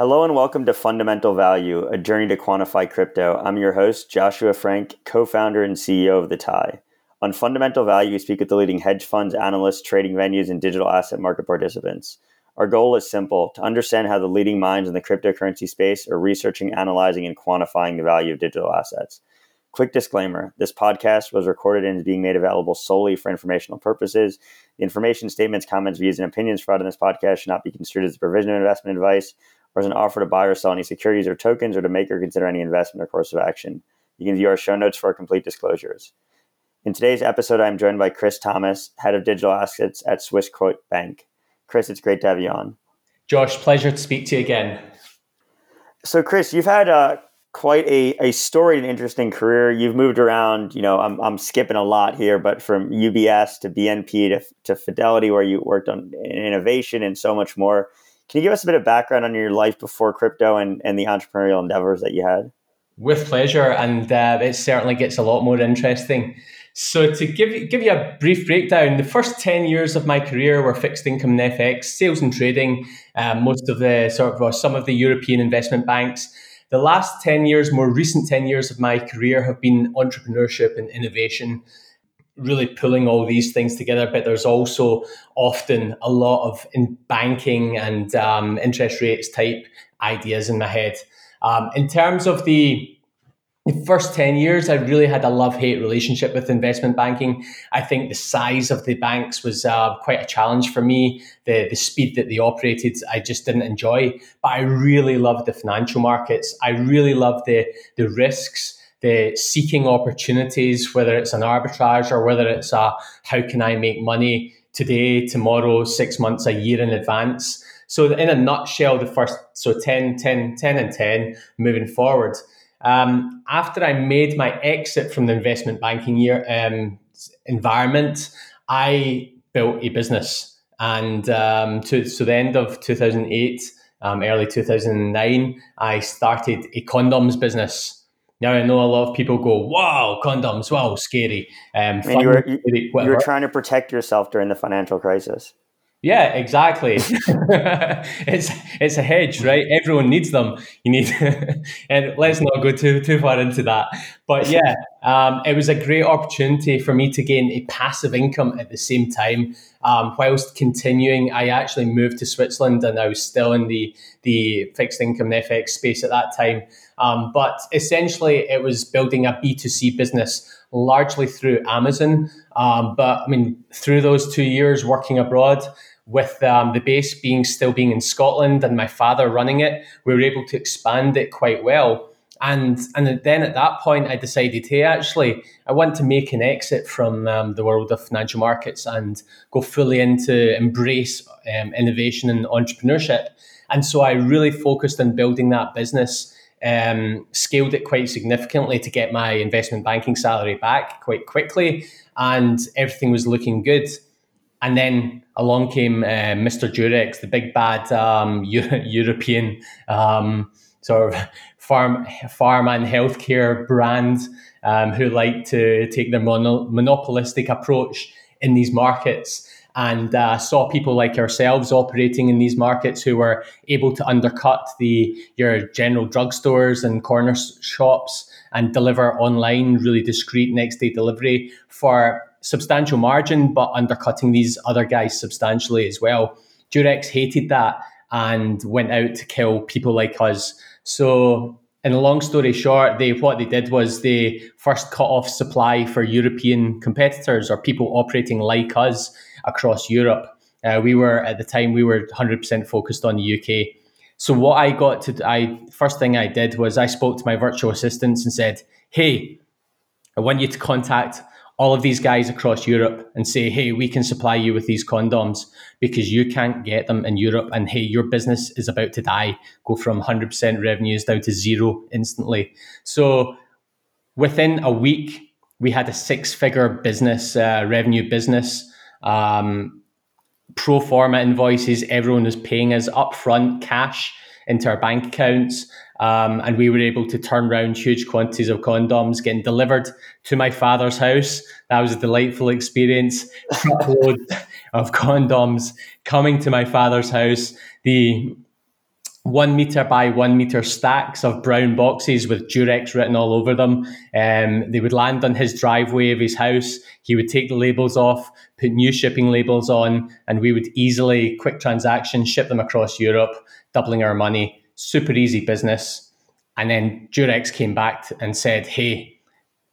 Hello and welcome to Fundamental Value, a journey to quantify crypto. I'm your host, Joshua Frank, co founder and CEO of The Tie. On Fundamental Value, we speak with the leading hedge funds, analysts, trading venues, and digital asset market participants. Our goal is simple to understand how the leading minds in the cryptocurrency space are researching, analyzing, and quantifying the value of digital assets. Quick disclaimer this podcast was recorded and is being made available solely for informational purposes. The information, statements, comments, views, and opinions provided in this podcast should not be construed as a provision of investment advice or as an offer to buy or sell any securities or tokens or to make or consider any investment or course of action. You can view our show notes for our complete disclosures. In today's episode, I'm joined by Chris Thomas, head of digital assets at Swissquote Bank. Chris, it's great to have you on. Josh, pleasure to speak to you again. So, Chris, you've had uh, quite a, a storied and interesting career. You've moved around. You know, I'm, I'm skipping a lot here, but from UBS to BNP to, to Fidelity, where you worked on innovation and so much more. Can you give us a bit of background on your life before crypto and, and the entrepreneurial endeavors that you had? With pleasure, and uh, it certainly gets a lot more interesting. So to give give you a brief breakdown, the first ten years of my career were fixed income and FX, sales and trading. Um, most of the sort of some of the European investment banks. The last ten years, more recent ten years of my career, have been entrepreneurship and innovation, really pulling all these things together. But there's also often a lot of in banking and um, interest rates type ideas in my head. Um, in terms of the first 10 years, I really had a love hate relationship with investment banking. I think the size of the banks was uh, quite a challenge for me. The, the speed that they operated, I just didn't enjoy. But I really loved the financial markets. I really loved the, the risks the seeking opportunities, whether it's an arbitrage or whether it's a how can I make money today, tomorrow, six months, a year in advance. So, in a nutshell, the first, so 10, 10, 10 and 10 moving forward. Um, after I made my exit from the investment banking year um, environment, I built a business. And um, to, so the end of 2008, um, early 2009, I started a condoms business. Now I know a lot of people go, "Wow, condoms! Wow, scary." Um, and you were you, you were trying to protect yourself during the financial crisis. Yeah, exactly. it's it's a hedge, right? Everyone needs them. You need, and let's not go too too far into that. But yeah, um, it was a great opportunity for me to gain a passive income at the same time, um, whilst continuing. I actually moved to Switzerland, and I was still in the the fixed income FX space at that time. Um, but essentially, it was building a B two C business largely through Amazon. Um, but I mean, through those two years working abroad with um, the base being still being in Scotland and my father running it, we were able to expand it quite well. And and then at that point, I decided, hey, actually, I want to make an exit from um, the world of financial markets and go fully into embrace um, innovation and entrepreneurship. And so I really focused on building that business, um, scaled it quite significantly to get my investment banking salary back quite quickly, and everything was looking good. And then along came uh, Mr. Durex, the big bad um, Euro- European um, sort of farm farm and healthcare brand um, who like to take their mono- monopolistic approach in these markets. And uh, saw people like ourselves operating in these markets who were able to undercut the your general drugstores and corner shops and deliver online really discreet next day delivery for substantial margin, but undercutting these other guys substantially as well. Durex hated that and went out to kill people like us. So, in a long story short, they what they did was they first cut off supply for European competitors or people operating like us across Europe. Uh, we were at the time we were 100% focused on the UK. So what I got to I first thing I did was I spoke to my virtual assistants and said, "Hey, I want you to contact all of these guys across Europe and say, hey, we can supply you with these condoms because you can't get them in Europe. And hey, your business is about to die, go from 100% revenues down to zero instantly. So within a week, we had a six figure business, uh, revenue business. Um, pro forma invoices, everyone was paying us upfront cash into our bank accounts. Um, and we were able to turn around huge quantities of condoms getting delivered to my father's house. That was a delightful experience. Of condoms coming to my father's house. The one meter by one meter stacks of brown boxes with Durex written all over them. Um, they would land on his driveway of his house. He would take the labels off, put new shipping labels on, and we would easily, quick transaction, ship them across Europe, doubling our money. Super easy business. And then Durex came back and said, hey,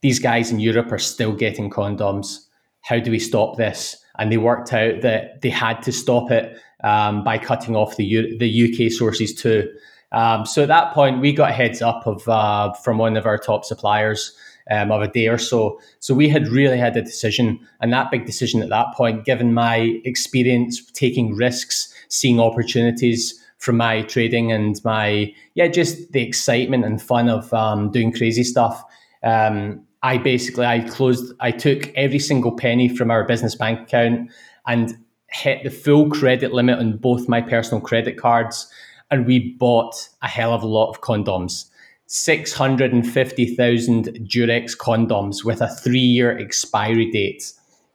these guys in Europe are still getting condoms. How do we stop this? And they worked out that they had to stop it um, by cutting off the U- the UK sources too. Um, so at that point, we got heads up of uh, from one of our top suppliers um, of a day or so. So we had really had a decision, and that big decision at that point, given my experience taking risks, seeing opportunities from my trading and my yeah, just the excitement and fun of um, doing crazy stuff. Um, I basically I closed. I took every single penny from our business bank account and hit the full credit limit on both my personal credit cards, and we bought a hell of a lot of condoms. 650,000 Durex condoms with a three year expiry date.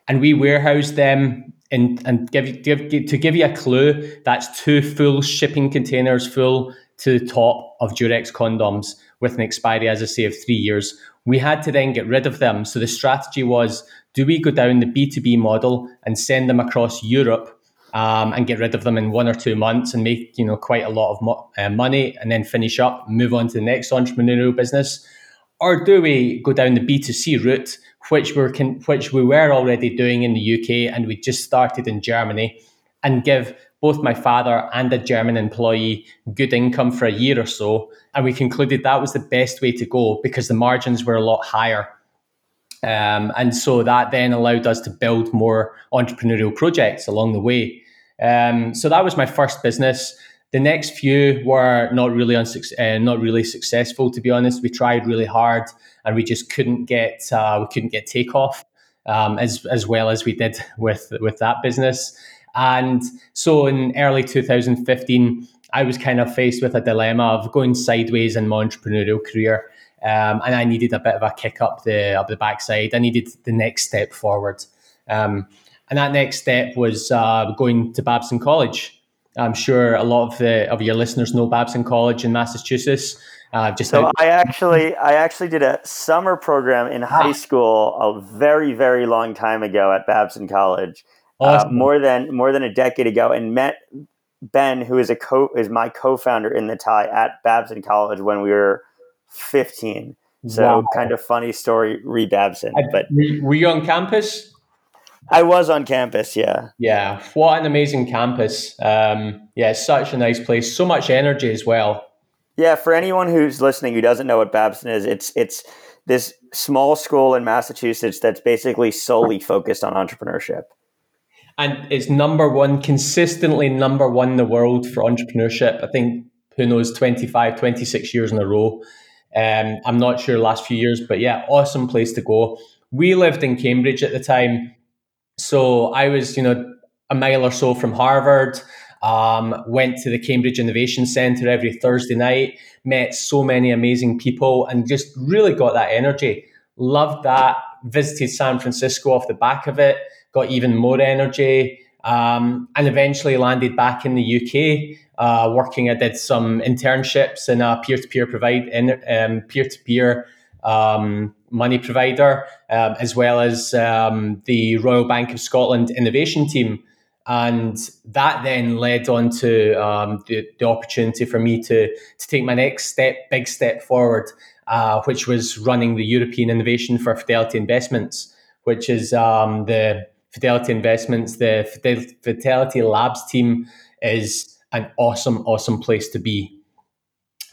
And we warehoused them in, and give, give, to give you a clue, that's two full shipping containers full to the top of Durex condoms with an expiry, as I say, of three years. We had to then get rid of them. So the strategy was do we go down the B2B model and send them across Europe um, and get rid of them in one or two months and make you know quite a lot of mo- uh, money and then finish up, move on to the next entrepreneurial business? Or do we go down the B2C route, which, con- which we were already doing in the UK and we just started in Germany, and give both my father and a German employee good income for a year or so. And we concluded that was the best way to go because the margins were a lot higher. Um, and so that then allowed us to build more entrepreneurial projects along the way. Um, so that was my first business. The next few were not really unsuc- uh, not really successful, to be honest. We tried really hard, and we just couldn't get uh, we couldn't get takeoff um, as as well as we did with with that business. And so in early 2015, I was kind of faced with a dilemma of going sideways in my entrepreneurial career. Um, and I needed a bit of a kick up the up the backside. I needed the next step forward, um, and that next step was uh, going to Babson College. I'm sure a lot of the, of your listeners know Babson College in Massachusetts. Uh, just so I actually I actually did a summer program in high ah. school a very very long time ago at Babson College, uh, awesome. uh, more than more than a decade ago, and met Ben, who is a co is my co-founder in the tie at Babson College when we were 15. So wow. kind of funny story, re Babson. But were you on campus? I was on campus, yeah. Yeah, what an amazing campus. Um, yeah, such a nice place. So much energy as well. Yeah, for anyone who's listening who doesn't know what Babson is, it's it's this small school in Massachusetts that's basically solely focused on entrepreneurship. And it's number one, consistently number one in the world for entrepreneurship. I think, who knows, 25, 26 years in a row. Um, I'm not sure last few years, but yeah, awesome place to go. We lived in Cambridge at the time, so I was, you know, a mile or so from Harvard. Um, went to the Cambridge Innovation Centre every Thursday night, met so many amazing people, and just really got that energy. Loved that. Visited San Francisco off the back of it, got even more energy, um, and eventually landed back in the UK uh, working. I did some internships in a peer-to-peer provide in um, peer-to-peer um, money provider, um, as well as um, the Royal Bank of Scotland innovation team. And that then led on to um, the, the, opportunity for me to, to take my next step, big step forward, uh, which was running the European Innovation for Fidelity Investments, which is um, the Fidelity Investments, the Fidelity Labs team is an awesome, awesome place to be.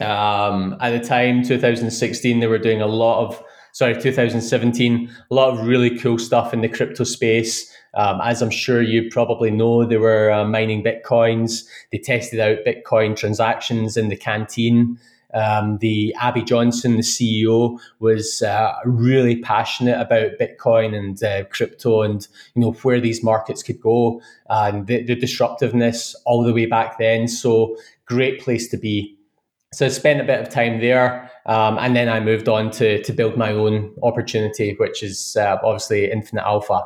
Um, at the time, 2016, they were doing a lot of, sorry, 2017, a lot of really cool stuff in the crypto space. Um, as I'm sure you probably know, they were uh, mining bitcoins. They tested out Bitcoin transactions in the canteen. Um, the Abby Johnson, the CEO, was uh, really passionate about Bitcoin and uh, crypto, and you know where these markets could go, and the, the, disruptiveness all the way back then. So great place to be. So I spent a bit of time there, um, and then I moved on to to build my own opportunity, which is uh, obviously Infinite Alpha.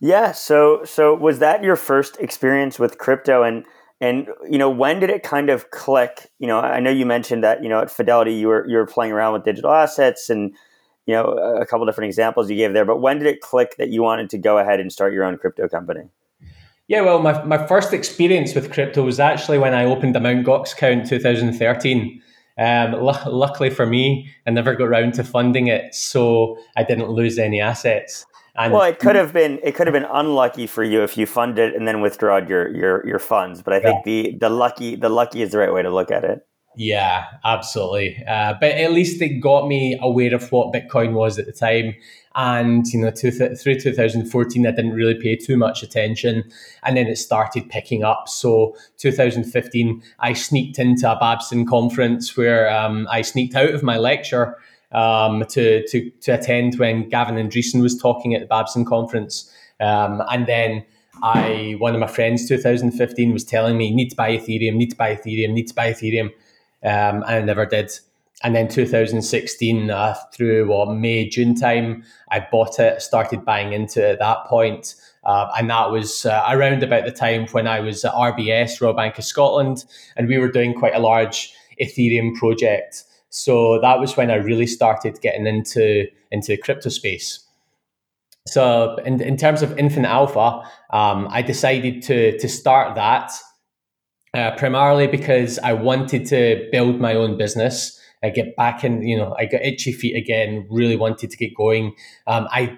Yeah. So so was that your first experience with crypto and And you know, when did it kind of click? You know, I know you mentioned that you know at Fidelity you were you were playing around with digital assets and you know a couple different examples you gave there. But when did it click that you wanted to go ahead and start your own crypto company? Yeah, well, my, my first experience with crypto was actually when I opened a Mt. Gox account in 2013. Um, l- luckily for me, I never got around to funding it, so I didn't lose any assets. And well, it could have been it could have been unlucky for you if you funded and then withdrawed your your your funds. But I think yeah. the the lucky the lucky is the right way to look at it. Yeah, absolutely. Uh, but at least it got me aware of what Bitcoin was at the time. And, you know, th- through 2014, I didn't really pay too much attention. And then it started picking up. So 2015, I sneaked into a Babson conference where um, I sneaked out of my lecture um, to, to, to attend when Gavin Andresen was talking at the Babson conference. Um, and then I, one of my friends, 2015, was telling me, need to buy Ethereum, need to buy Ethereum, need to buy Ethereum um, and I never did. And then 2016, uh, through what May June time, I bought it, started buying into it at that point. Uh, and that was uh, around about the time when I was at RBS, Royal Bank of Scotland, and we were doing quite a large Ethereum project. So that was when I really started getting into into the crypto space. So in, in terms of Infinite Alpha, um, I decided to to start that uh, primarily because I wanted to build my own business. I get back in, you know, I got itchy feet again. Really wanted to get going. Um, I,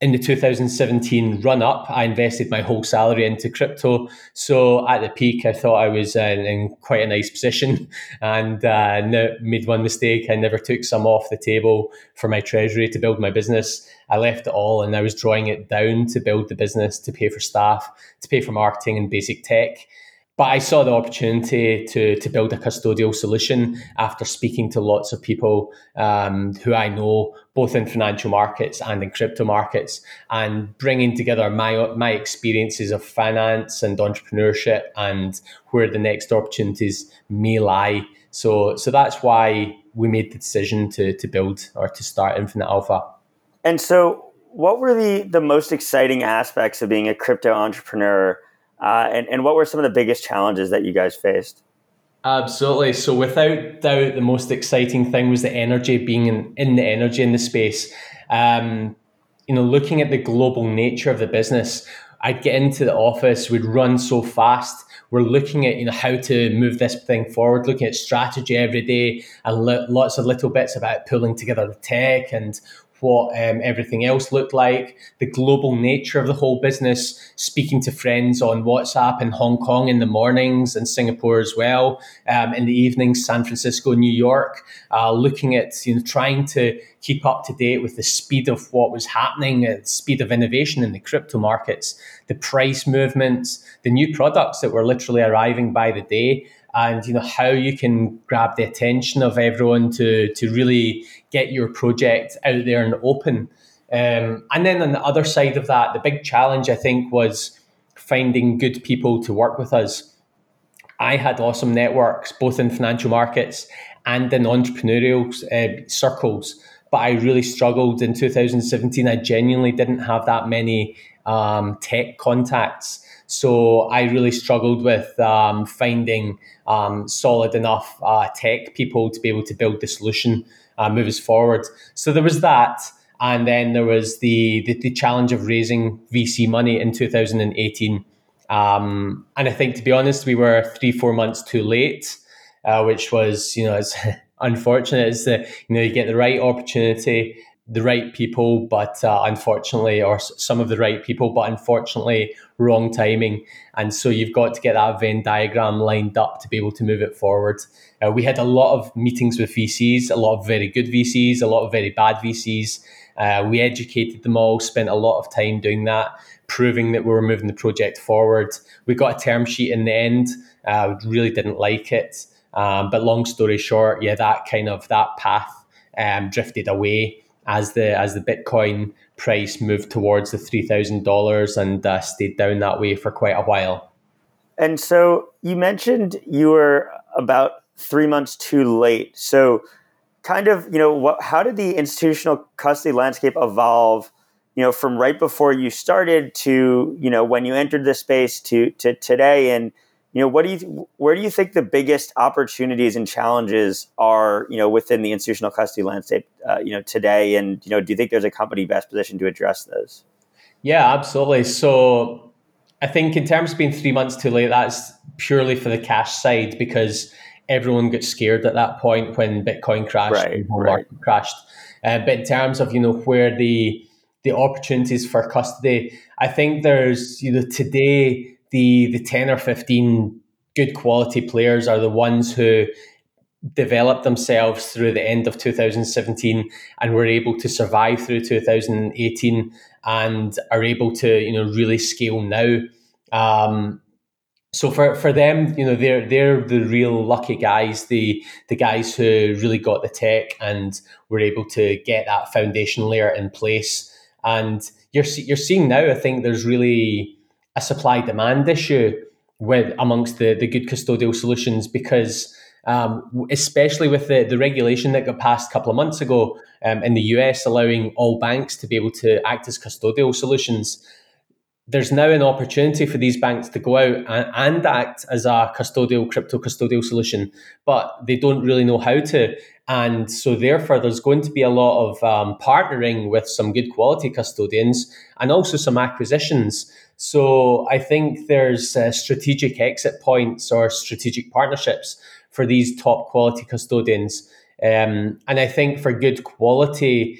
in the 2017 run up, I invested my whole salary into crypto. So at the peak, I thought I was uh, in quite a nice position, and uh, made one mistake. I never took some off the table for my treasury to build my business. I left it all, and I was drawing it down to build the business, to pay for staff, to pay for marketing and basic tech. But I saw the opportunity to, to build a custodial solution after speaking to lots of people um, who I know, both in financial markets and in crypto markets, and bringing together my, my experiences of finance and entrepreneurship and where the next opportunities may lie. So, so that's why we made the decision to, to build or to start Infinite Alpha. And so, what were the, the most exciting aspects of being a crypto entrepreneur? Uh, and, and what were some of the biggest challenges that you guys faced? Absolutely. So, without doubt, the most exciting thing was the energy being in, in the energy in the space. Um, you know, looking at the global nature of the business, I'd get into the office, we'd run so fast. We're looking at you know how to move this thing forward, looking at strategy every day, and lots of little bits about pulling together the tech and what um, everything else looked like, the global nature of the whole business, speaking to friends on WhatsApp in Hong Kong in the mornings and Singapore as well, um, in the evenings, San Francisco, New York, uh, looking at, you know, trying to keep up to date with the speed of what was happening, uh, speed of innovation in the crypto markets, the price movements, the new products that were literally arriving by the day and you know how you can grab the attention of everyone to to really get your project out there and open. Um, and then on the other side of that, the big challenge I think was finding good people to work with us. I had awesome networks both in financial markets and in entrepreneurial uh, circles, but I really struggled in 2017. I genuinely didn't have that many um, tech contacts. So I really struggled with um, finding um, solid enough uh, tech people to be able to build the solution, uh, move us forward. So there was that. And then there was the, the, the challenge of raising VC money in 2018. Um, and I think, to be honest, we were three, four months too late, uh, which was, you know, it's unfortunate. Is that, you know, you get the right opportunity the right people, but uh, unfortunately, or some of the right people, but unfortunately, wrong timing. And so you've got to get that Venn diagram lined up to be able to move it forward. Uh, we had a lot of meetings with VCs, a lot of very good VCs, a lot of very bad VCs. Uh, we educated them all, spent a lot of time doing that, proving that we were moving the project forward. We got a term sheet in the end. Uh, really didn't like it. Um, but long story short, yeah, that kind of that path um, drifted away as the as the Bitcoin price moved towards the three thousand dollars and uh, stayed down that way for quite a while. And so you mentioned you were about three months too late. So, kind of, you know, what? How did the institutional custody landscape evolve? You know, from right before you started to you know when you entered the space to to today, and you know, what do you, where do you think the biggest opportunities and challenges are, you know, within the institutional custody landscape, uh, you know, today? And, you know, do you think there's a company best positioned to address those? Yeah, absolutely. So I think in terms of being three months too late, that's purely for the cash side because everyone got scared at that point when Bitcoin crashed, right, right. crashed. Uh, but in terms of, you know, where the, the opportunities for custody, I think there's, you know, today, the the 10 or 15 good quality players are the ones who developed themselves through the end of 2017 and were able to survive through 2018 and are able to you know really scale now. Um, so for, for them you know they're they're the real lucky guys the the guys who really got the tech and were able to get that foundation layer in place. And you're you're seeing now I think there's really a supply demand issue with amongst the, the good custodial solutions because um, especially with the, the regulation that got passed a couple of months ago um, in the US allowing all banks to be able to act as custodial solutions there's now an opportunity for these banks to go out and, and act as a custodial crypto custodial solution but they don't really know how to and so, therefore, there's going to be a lot of um, partnering with some good quality custodians and also some acquisitions. So, I think there's uh, strategic exit points or strategic partnerships for these top quality custodians. Um, and I think for good quality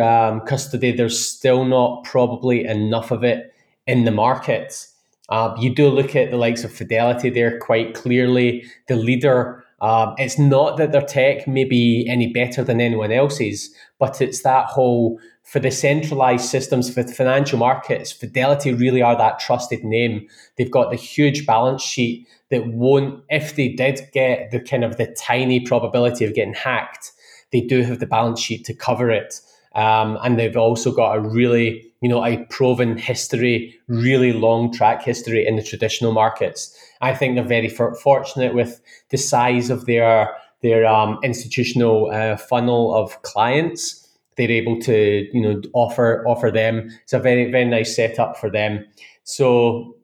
um, custody, there's still not probably enough of it in the market. Uh, you do look at the likes of Fidelity there quite clearly, the leader um, it's not that their tech may be any better than anyone else's, but it's that whole for the centralized systems for the financial markets, Fidelity really are that trusted name. They've got the huge balance sheet that won't, if they did get the kind of the tiny probability of getting hacked, they do have the balance sheet to cover it. Um, and they've also got a really, you know, a proven history, really long track history in the traditional markets. I think they're very for- fortunate with the size of their their um, institutional uh, funnel of clients. They're able to, you know, offer offer them. It's a very very nice setup for them. So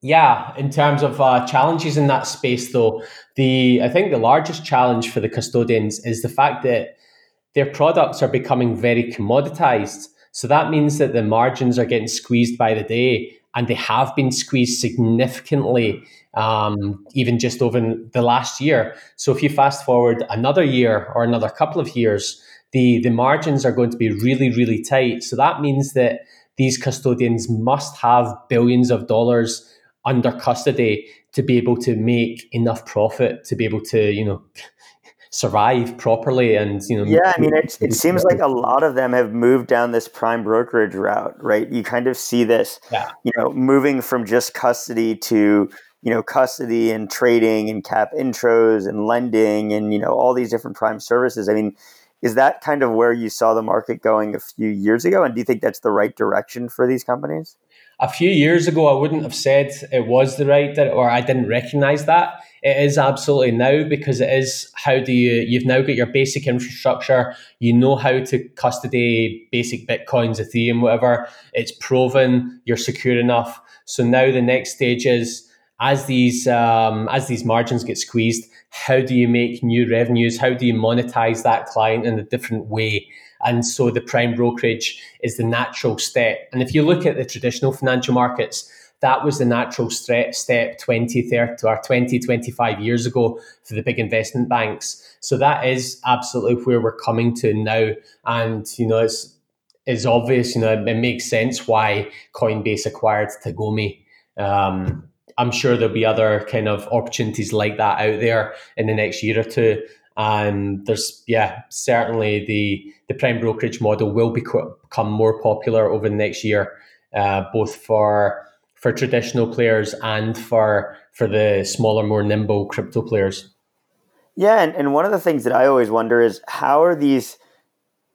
yeah, in terms of uh, challenges in that space, though, the I think the largest challenge for the custodians is the fact that their products are becoming very commoditized. So that means that the margins are getting squeezed by the day, and they have been squeezed significantly, um, even just over the last year. So if you fast forward another year or another couple of years, the, the margins are going to be really, really tight. So that means that these custodians must have billions of dollars under custody to be able to make enough profit to be able to, you know, survive properly and you know yeah i mean it, it seems like a lot of them have moved down this prime brokerage route right? You kind of see this yeah. you know moving from just custody to you know custody and trading and cap intros and lending and you know all these different prime services. I mean is that kind of where you saw the market going a few years ago? And do you think that's the right direction for these companies? A few years ago, I wouldn't have said it was the right or I didn't recognize that. It is absolutely now because it is how do you, you've now got your basic infrastructure, you know how to custody basic Bitcoins, Ethereum, whatever. It's proven, you're secure enough. So now the next stage is as these um, as these margins get squeezed, how do you make new revenues? How do you monetize that client in a different way? And so the prime brokerage is the natural step. And if you look at the traditional financial markets, that was the natural step 20, 30 or 20, 25 years ago for the big investment banks. So that is absolutely where we're coming to now. And, you know, it's, it's obvious, you know, it, makes sense why Coinbase acquired Tagomi. Um, I'm sure there'll be other kind of opportunities like that out there in the next year or two. And there's, yeah, certainly the, the prime brokerage model will become more popular over the next year, uh, both for for traditional players and for for the smaller, more nimble crypto players. Yeah, and, and one of the things that I always wonder is how are these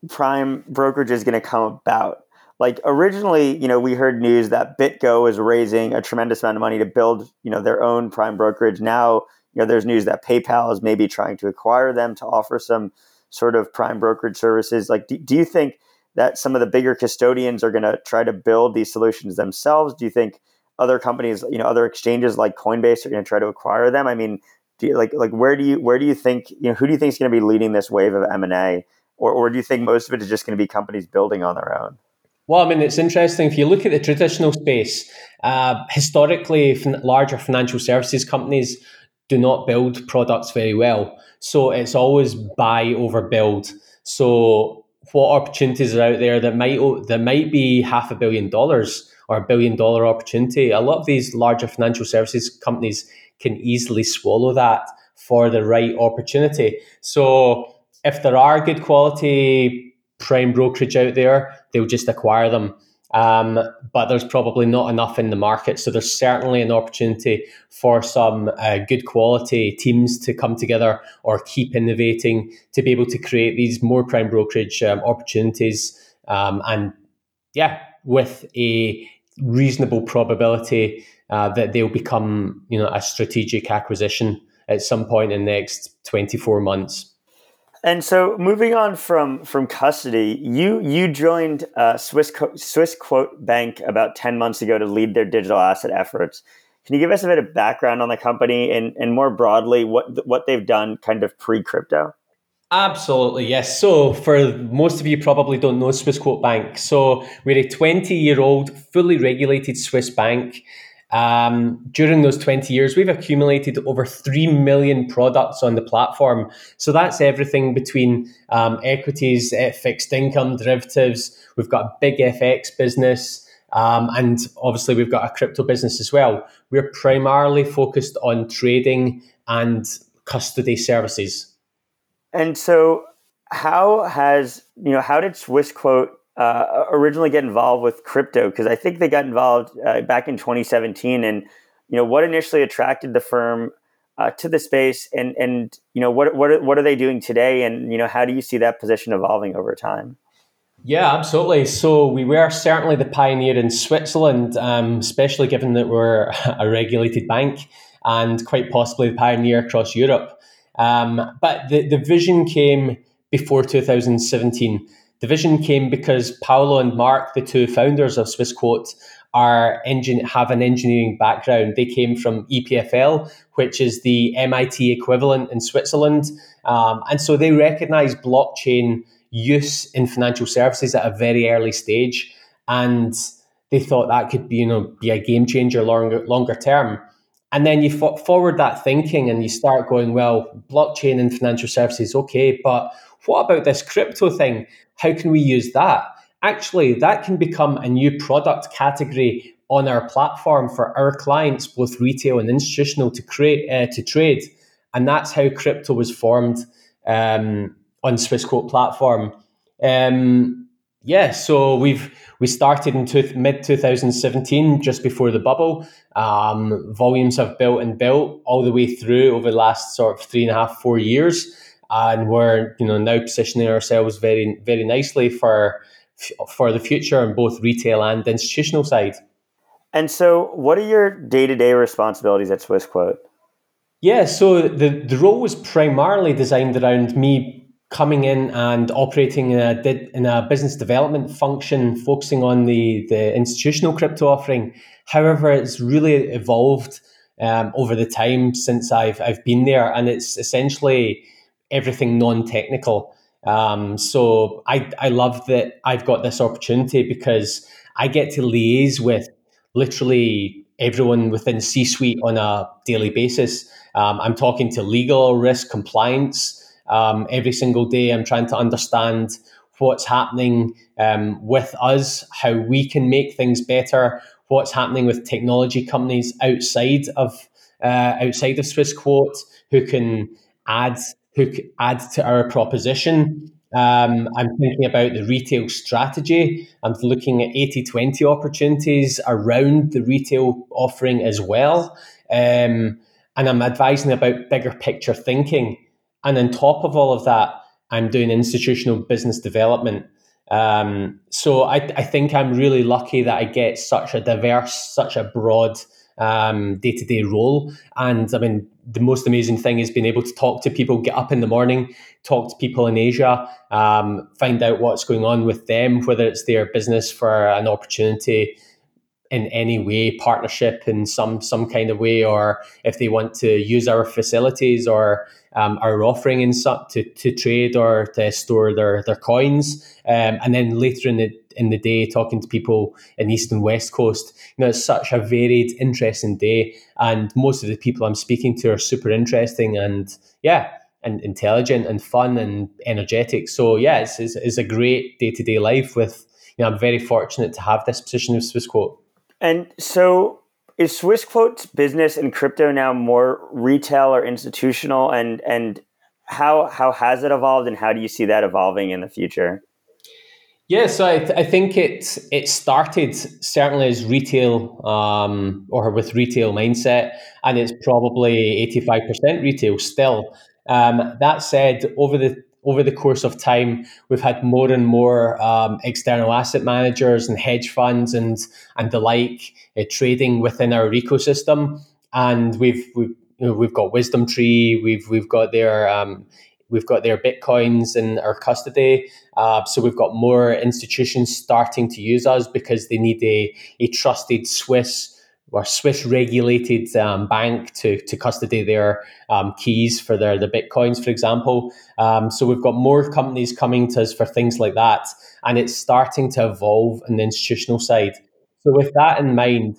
prime brokerages going to come about? Like originally, you know, we heard news that BitGo is raising a tremendous amount of money to build, you know, their own prime brokerage. Now you know, there's news that PayPal is maybe trying to acquire them to offer some sort of prime brokerage services. Like, do, do you think that some of the bigger custodians are going to try to build these solutions themselves? Do you think other companies, you know, other exchanges like Coinbase are going to try to acquire them? I mean, do you, like like where do you where do you think you know who do you think is going to be leading this wave of M and A, or or do you think most of it is just going to be companies building on their own? Well, I mean, it's interesting. If you look at the traditional space, uh, historically, larger financial services companies do not build products very well. So it's always buy over build. So what opportunities are out there that might that might be half a billion dollars or billion dollar opportunity? A lot of these larger financial services companies can easily swallow that for the right opportunity. So if there are good quality prime brokerage out there, they'll just acquire them. Um, but there's probably not enough in the market. So there's certainly an opportunity for some uh, good quality teams to come together or keep innovating to be able to create these more prime brokerage um, opportunities. Um, and yeah, with a reasonable probability uh, that they'll become, you know, a strategic acquisition at some point in the next 24 months. And so, moving on from from custody, you you joined uh, Swiss Swissquote Bank about ten months ago to lead their digital asset efforts. Can you give us a bit of background on the company and, and more broadly what what they've done, kind of pre crypto? Absolutely, yes. So, for most of you, probably don't know Swissquote Bank. So, we're a 20 year old, fully regulated Swiss bank um, during those 20 years, we've accumulated over 3 million products on the platform. So that's everything between um, equities, eh, fixed income, derivatives. We've got a big FX business. Um, and obviously, we've got a crypto business as well. We're primarily focused on trading and custody services. And so, how has, you know, how did SwissQuote uh, originally get involved with crypto? Because I think they got involved uh, back in 2017. And you know, what initially attracted the firm uh, to the space, and and you know, what what are, what are they doing today? And you know, how do you see that position evolving over time? Yeah, absolutely. So we were certainly the pioneer in Switzerland, um, especially given that we're a regulated bank and quite possibly the pioneer across Europe. Um, but the, the vision came before 2017. The vision came because Paolo and Marc, the two founders of SwissQuote, are engine have an engineering background. They came from EPFL, which is the MIT equivalent in Switzerland, um, and so they recognise blockchain use in financial services at a very early stage, and they thought that could be you know be a game changer longer longer term. And then you forward that thinking and you start going, well, blockchain and financial services, okay, but what about this crypto thing? How can we use that? Actually, that can become a new product category on our platform for our clients, both retail and institutional, to create uh, to trade, and that's how crypto was formed um, on Swissquote platform. Um, yeah, so we've we started in two, mid 2017, just before the bubble. Um, volumes have built and built all the way through over the last sort of three and a half, four years and we're you know now positioning ourselves very very nicely for for the future on both retail and institutional side. And so, what are your day to day responsibilities at SwissQuote? Yeah, so the the role was primarily designed around me coming in and operating in a in a business development function, focusing on the the institutional crypto offering. However, it's really evolved um, over the time since I've I've been there, and it's essentially everything non-technical. Um, so I I love that I've got this opportunity because I get to liaise with literally everyone within C-suite on a daily basis. Um, I'm talking to legal, risk, compliance um, every single day. I'm trying to understand what's happening um, with us, how we can make things better, what's happening with technology companies outside of uh, outside of Swissquote who can add who can add to our proposition. Um, I'm thinking about the retail strategy. I'm looking at 80 20 opportunities around the retail offering as well. Um, and I'm advising about bigger picture thinking. And on top of all of that, I'm doing institutional business development. Um, so I, I think I'm really lucky that I get such a diverse, such a broad day to day role. And I mean, the most amazing thing is being able to talk to people, get up in the morning, talk to people in Asia, um, find out what's going on with them, whether it's their business for an opportunity in any way, partnership in some some kind of way, or if they want to use our facilities or um, our offering in some, to, to trade or to store their their coins, um, and then later in the in the day talking to people in east and west coast. You know, it's such a varied, interesting day, and most of the people I'm speaking to are super interesting and yeah, and intelligent and fun and energetic. So yeah, it's, it's, it's a great day to day life. With you know, I'm very fortunate to have this position with Swissquote. And so is Swissquote's business in crypto now more retail or institutional and and how how has it evolved and how do you see that evolving in the future? Yeah, so I, th- I think it it started certainly as retail um, or with retail mindset, and it's probably eighty five percent retail still. Um, that said, over the over the course of time, we've had more and more um, external asset managers and hedge funds and and the like uh, trading within our ecosystem, and we've we've you know, we've got WisdomTree, we've we've got their um, we've got their bitcoins in our custody. Uh, so we've got more institutions starting to use us because they need a, a trusted Swiss or Swiss regulated um, bank to, to custody their um, keys for their the bitcoins, for example. Um, so we've got more companies coming to us for things like that, and it's starting to evolve on the institutional side. So with that in mind,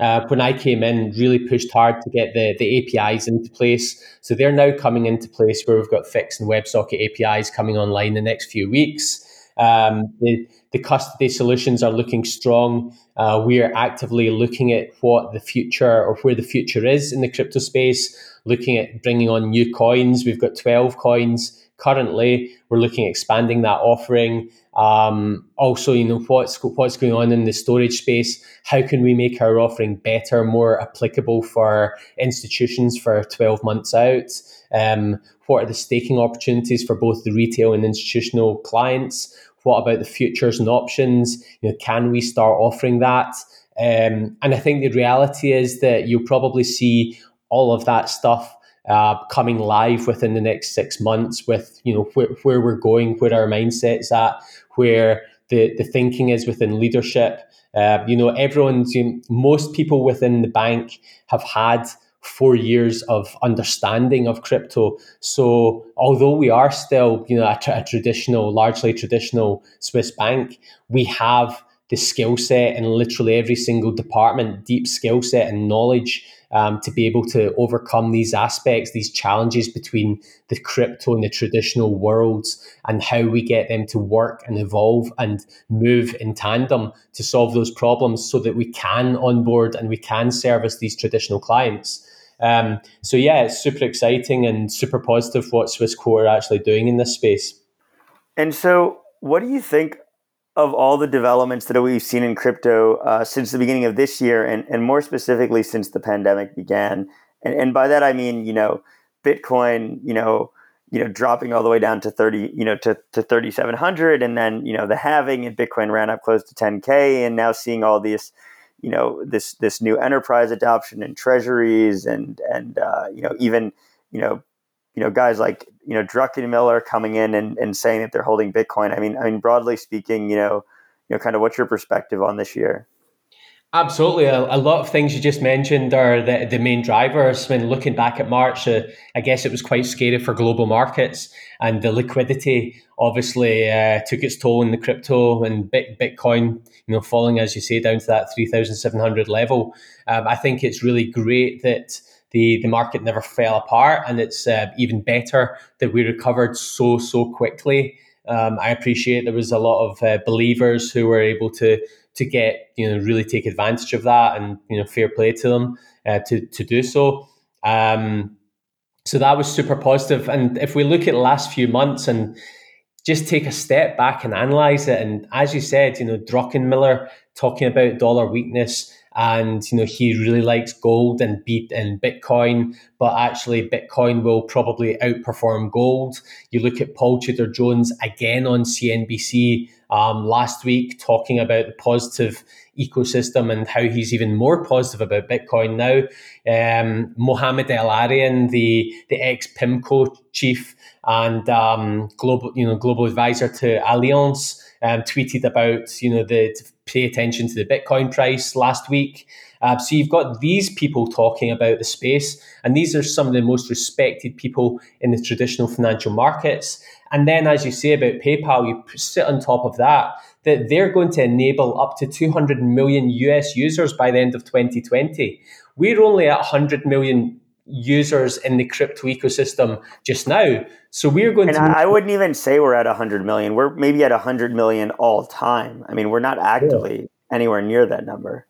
uh, when I came in, really pushed hard to get the, the APIs into place. So they're now coming into place where we've got Fix and WebSocket APIs coming online in the next few weeks. Um, the, the custody solutions are looking strong. Uh, we are actively looking at what the future or where the future is in the crypto space, looking at bringing on new coins. We've got 12 coins currently. We're looking at expanding that offering. Um, also, you know what's what's going on in the storage space. How can we make our offering better, more applicable for institutions for twelve months out? Um, what are the staking opportunities for both the retail and institutional clients? What about the futures and options? You know, can we start offering that? Um, and I think the reality is that you'll probably see all of that stuff uh, coming live within the next six months with you know where, where we're going, where our mindset's at, where the, the thinking is within leadership. Uh, you know, everyone's you know, most people within the bank have had four years of understanding of crypto. So although we are still, you know, a, a traditional, largely traditional Swiss bank, we have the skill set in literally every single department, deep skill set and knowledge um, to be able to overcome these aspects, these challenges between the crypto and the traditional worlds, and how we get them to work and evolve and move in tandem to solve those problems so that we can onboard and we can service these traditional clients. Um, so yeah, it's super exciting and super positive what Swissquote are actually doing in this space. And so, what do you think of all the developments that we've seen in crypto uh, since the beginning of this year, and, and more specifically since the pandemic began? And, and by that I mean, you know, Bitcoin, you know, you know, dropping all the way down to thirty, you know, to, to thirty seven hundred, and then you know the halving, and Bitcoin ran up close to ten k, and now seeing all these you know this this new enterprise adoption and treasuries and and uh, you know even you know you know guys like you know Druckenmiller coming in and, and saying that they're holding Bitcoin. I mean I mean broadly speaking, you know you know kind of what's your perspective on this year? Absolutely. A, a, lot of things you just mentioned are the, the main drivers. When looking back at March, uh, I guess it was quite scary for global markets, and the liquidity obviously uh, took its toll in the crypto and Bitcoin, you know, falling as you say down to that three thousand seven hundred level. Um, I think it's really great that the the market never fell apart, and it's uh, even better that we recovered so so quickly. Um, I appreciate there was a lot of uh, believers who were able to to get you know really take advantage of that and you know fair play to them uh, to to do so. Um, so that was super positive. And if we look at the last few months and just take a step back and analyze it, and as you said, you know Druckenmiller talking about dollar weakness and you know he really likes gold and beat and bitcoin but actually bitcoin will probably outperform gold you look at paul tudor jones again on cnbc um, last week talking about the positive ecosystem and how he's even more positive about bitcoin now. Um, mohamed el-erian the the ex pimco chief and um, global you know global advisor to allianz um, tweeted about you know the pay attention to the Bitcoin price last week. Uh, so you've got these people talking about the space, and these are some of the most respected people in the traditional financial markets. And then, as you say about PayPal, you sit on top of that that they're going to enable up to 200 million US users by the end of 2020. We're only at 100 million users in the crypto ecosystem just now. So we're going and to. I wouldn't even say we're at 100 million. We're maybe at 100 million all time. I mean, we're not actively anywhere near that number.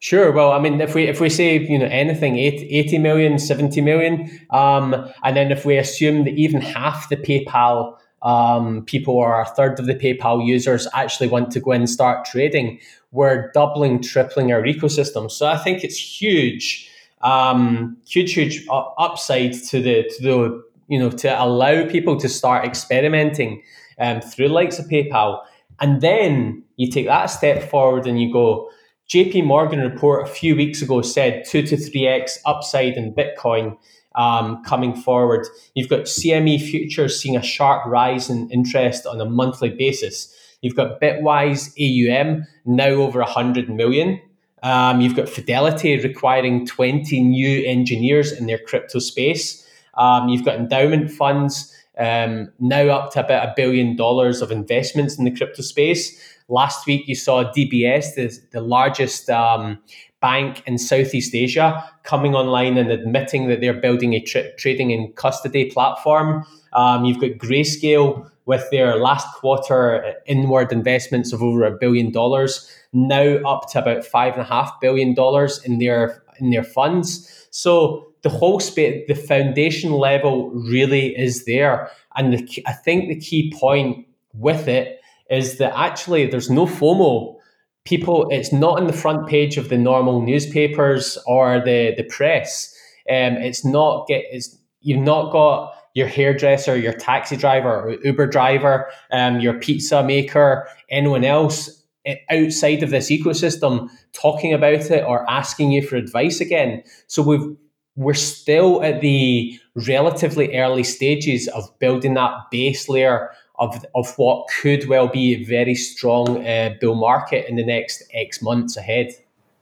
Sure. Well, I mean, if we if we say you know anything 80 million, 70 million, um, and then if we assume that even half the PayPal um, people or a third of the PayPal users actually want to go and start trading, we're doubling, tripling our ecosystem. So I think it's huge, um, huge, huge upside to the to the you know to allow people to start experimenting um, through likes of PayPal, and then you take that step forward and you go JP Morgan report a few weeks ago said 2 to 3x upside in Bitcoin um, coming forward. You've got CME futures seeing a sharp rise in interest on a monthly basis. You've got Bitwise AUM now over 100 million. Um, you've got Fidelity requiring 20 new engineers in their crypto space. Um, you've got endowment funds um, now up to about a billion dollars of investments in the crypto space. Last week, you saw DBS, the, the largest um, bank in Southeast Asia, coming online and admitting that they're building a tra- trading and custody platform. Um, you've got Grayscale with their last quarter inward investments of over a billion dollars, now up to about five and a half billion dollars in their in their funds. So the whole space, the foundation level really is there, and the, I think the key point with it is that actually there's no FOMO. People, it's not in the front page of the normal newspapers or the the press. Um, it's not get. It's you've not got your hairdresser, your taxi driver, Uber driver, um, your pizza maker, anyone else eh, outside of this ecosystem talking about it or asking you for advice again. So we've we're still at the relatively early stages of building that base layer of, of what could well be a very strong uh, bull market in the next X months ahead.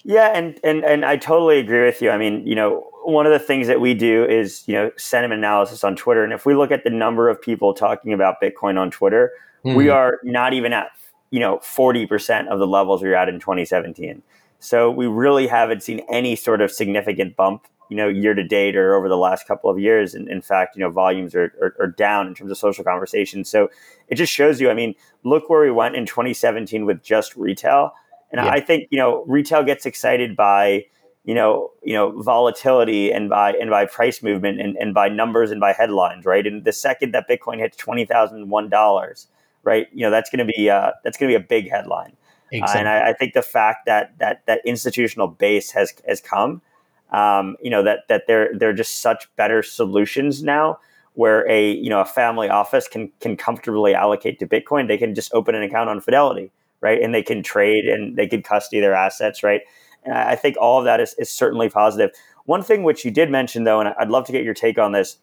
Yeah, and, and and I totally agree with you. I mean, you know, one of the things that we do is, you know, sentiment analysis on Twitter. And if we look at the number of people talking about Bitcoin on Twitter, mm. we are not even at, you know, 40% of the levels we were at in 2017. So we really haven't seen any sort of significant bump you know, year to date or over the last couple of years. And in fact, you know, volumes are, are, are, down in terms of social conversation. So it just shows you, I mean, look where we went in 2017 with just retail. And yeah. I think, you know, retail gets excited by, you know, you know, volatility and by and by price movement and, and by numbers and by headlines, right? And the second that Bitcoin hits twenty thousand one dollars, right, you know, that's going to be uh, that's going to be a big headline. Exactly. Uh, and I, I, think the fact that that that institutional base has has come, um, you know that that they're they're just such better solutions now where a you know a family office can can comfortably allocate to bitcoin they can just open an account on fidelity right and they can trade and they can custody their assets right and i think all of that is, is certainly positive. one thing which you did mention though and i'd love to get your take on this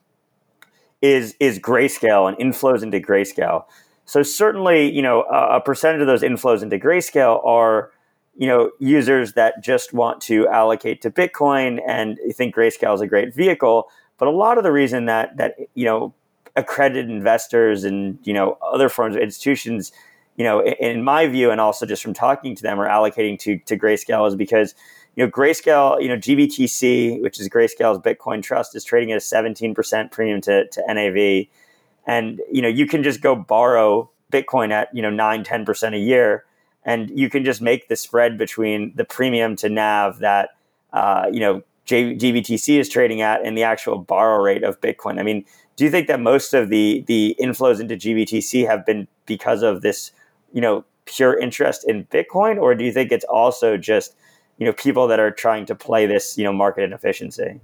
is is grayscale and inflows into grayscale so certainly you know a, a percentage of those inflows into grayscale are you know users that just want to allocate to Bitcoin and think Grayscale is a great vehicle. But a lot of the reason that that you know accredited investors and you know other forms of institutions, you know, in, in my view, and also just from talking to them, are allocating to to Grayscale is because you know Grayscale, you know GBTC, which is Grayscale's Bitcoin trust, is trading at a 17% premium to, to NAV, and you know you can just go borrow Bitcoin at you know nine 10% a year and you can just make the spread between the premium to NAV that uh, you know GBTC is trading at and the actual borrow rate of Bitcoin. I mean, do you think that most of the the inflows into GBTC have been because of this, you know, pure interest in Bitcoin, or do you think it's also just you know people that are trying to play this you know market inefficiency?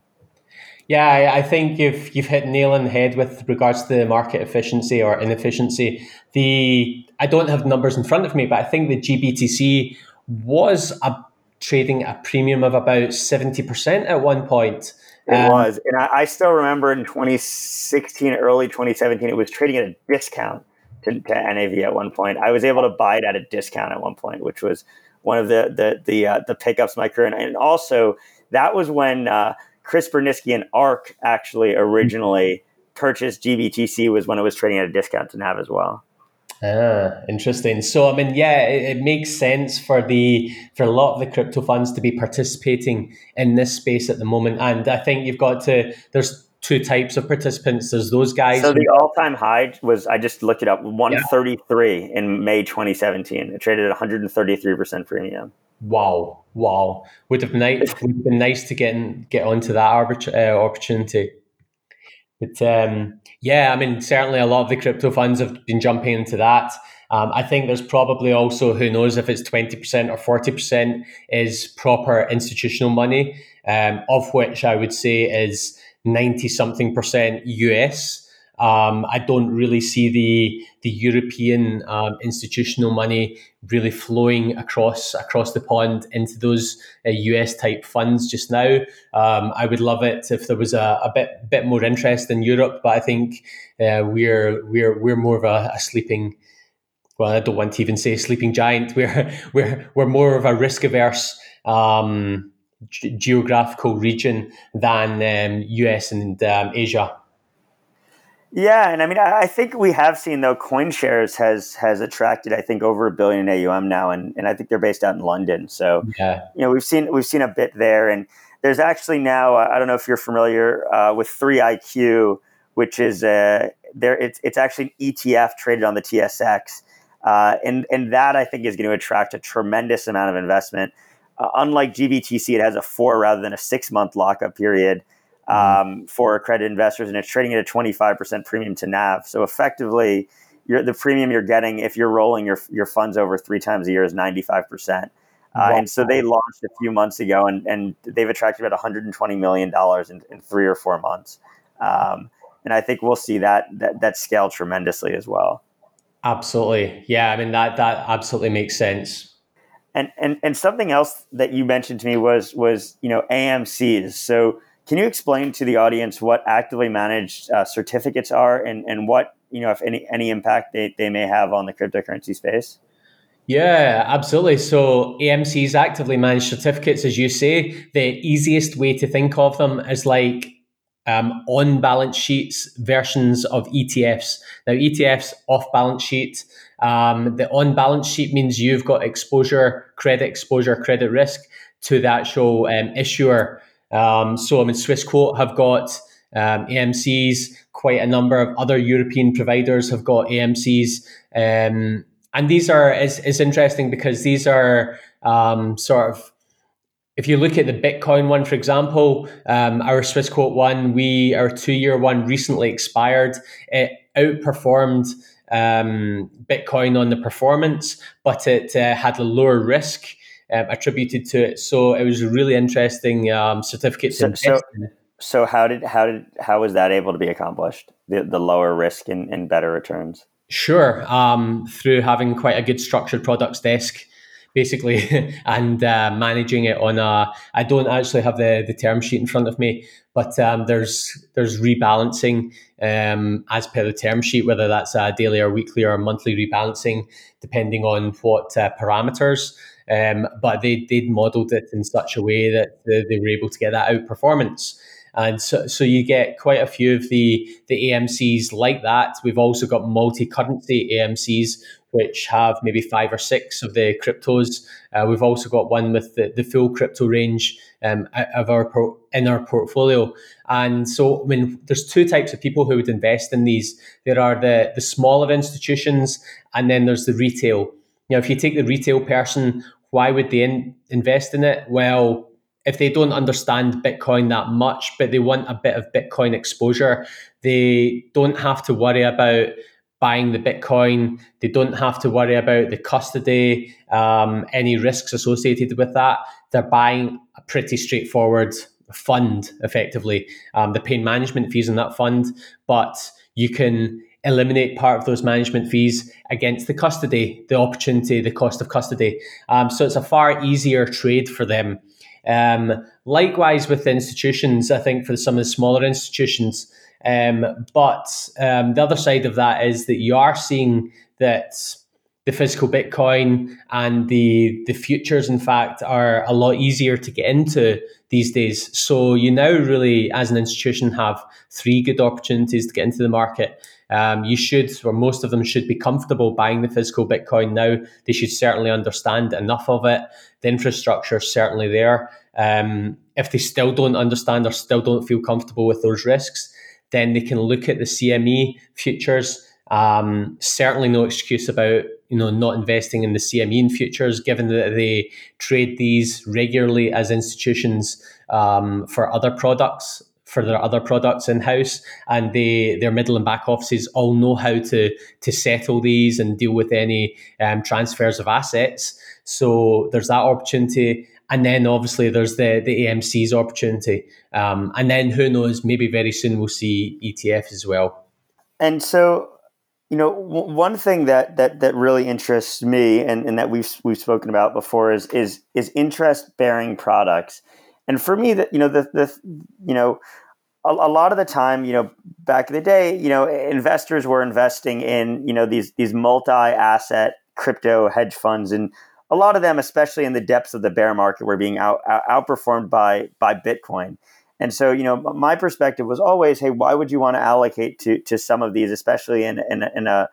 Yeah, I, I think you've you've hit nail on the head with regards to the market efficiency or inefficiency. The I don't have numbers in front of me, but I think the GBTC was a, trading a premium of about seventy percent at one point. It um, was, and I, I, still remember in 2016, early 2017, it was trading at a discount to, to NAV at one point. I was able to buy it at a discount at one point, which was one of the the the uh, the pickups my career, and, and also that was when uh, Chris Burniske and ARK actually originally purchased GBTC was when it was trading at a discount to NAV as well. Ah, interesting. So I mean, yeah, it, it, makes sense for the for a lot of the crypto funds to be participating in this space at the moment. And I think you've got to there's two types of participants. There's those guys. So the all time high was I just looked it up 133 yeah. in May 2017. It traded at 133 percent premium. Wow, wow! Would have nice would have been nice to get in, get onto that uh, opportunity. But um, yeah, I mean, certainly a lot of the crypto funds have been jumping into that. Um, I think there's probably also, who knows if it's 20% or 40% is proper institutional money, um, of which I would say is 90 something percent US. Um, I don't really see the the European um, institutional money really flowing across across the pond into those uh, US type funds just now. Um, I would love it if there was a, a, bit bit more interest in Europe, but I think uh, we're we're we're more of a, a sleeping well, I don't want to even say sleeping giant. We're we're we're more of a risk averse um, geographical region than um, US and um, Asia. Yeah, and I mean, I think we have seen though CoinShares has has attracted, I think, over a billion AUM now, and, and I think they're based out in London. So, yeah. you know, we've seen we've seen a bit there, and there's actually now I don't know if you're familiar uh, with 3iQ, which is a there. It's it's actually an ETF traded on the TSX, uh, and and that I think is going to attract a tremendous amount of investment. Uh, unlike GBTC, it has a four rather than a six month lockup period. Mm-hmm. um, for accredited investors, and it's trading at a 25% premium to NAV. So effectively, the premium you're getting if you're rolling your, your funds over three times a year is 95%. Uh, wow. And so they launched a few months ago, and, and they've attracted about 120 million dollars in, in, three or four months. Um, and I think we'll see that, that that scale tremendously as well. Absolutely, yeah. I mean that that absolutely makes sense. And and and something else that you mentioned to me was was you know AMCs. So can you explain to the audience what actively managed uh, certificates are and, and what, you know, if any, any impact they, they may have on the cryptocurrency space? Yeah, absolutely. So AMC's actively managed certificates, as you say, the easiest way to think of them is like um, on balance sheets versions of ETFs. Now, ETFs off balance sheet. Um, the on balance sheet means you've got exposure, credit exposure, credit risk to the actual um, issuer um, so I mean, Swissquote have got um, AMCs. Quite a number of other European providers have got AMCs, um, and these are is is interesting because these are um, sort of. If you look at the Bitcoin one, for example, um, our Swissquote one, we our two year one recently expired. It outperformed um, Bitcoin on the performance, but it uh, had a lower risk um, attributed to it. So it was a really interesting um, certificate. So, so, so, how did how did how was that able to be accomplished? The the lower risk and, and better returns. Sure, um, through having quite a good structured products desk basically, and uh, managing it on a. I don't actually have the, the term sheet in front of me, but um, there's there's rebalancing um, as per the term sheet, whether that's a daily or weekly or monthly rebalancing, depending on what uh, parameters. Um, but they they modeled it in such a way that they, they were able to get that outperformance. And so, so you get quite a few of the, the AMCs like that. We've also got multi currency AMCs, which have maybe five or six of the cryptos. Uh, we've also got one with the, the full crypto range um, of our in our portfolio. And so, I mean, there's two types of people who would invest in these. There are the the smaller institutions, and then there's the retail. You know, if you take the retail person why would they in, invest in it? Well, if they don't understand Bitcoin that much, but they want a bit of Bitcoin exposure, they don't have to worry about buying the Bitcoin. They don't have to worry about the custody, um, any risks associated with that. They're buying a pretty straightforward fund, effectively. Um, paying management fees in that fund, but you can eliminate part of those management fees against the custody, the opportunity, the cost of custody. Um, so it's a far easier trade for them. Um, likewise with institutions, I think for some of the smaller institutions. Um, but um, the other side of that is that you are seeing that the physical Bitcoin and the the futures, in fact, are a lot easier to get into these days. So you now really, as an institution, have three good opportunities to get into the market. Um, you should, or most of them should be comfortable buying the physical Bitcoin now. They should certainly understand enough of it. The infrastructure is certainly there. Um, if they still don't understand or still don't feel comfortable with those risks, then they can look at the CME futures. Um, certainly, no excuse about you know not investing in the CME in futures, given that they trade these regularly as institutions um, for other products for their other products in house, and they their middle and back offices all know how to to settle these and deal with any um, transfers of assets. So there's that opportunity. And then obviously there's the the AMC's opportunity, um, and then who knows? Maybe very soon we'll see ETF as well. And so you know, w- one thing that that that really interests me, and, and that we've we've spoken about before, is is is interest bearing products. And for me, that you know, the the you know, a, a, lot of the time, you know, back in the day, you know, investors were investing in you know these these multi asset crypto hedge funds, and a lot of them, especially in the depths of the bear market, were being out, out outperformed by by Bitcoin. And so, you know, my perspective was always, hey, why would you want to allocate to to some of these, especially in in, in a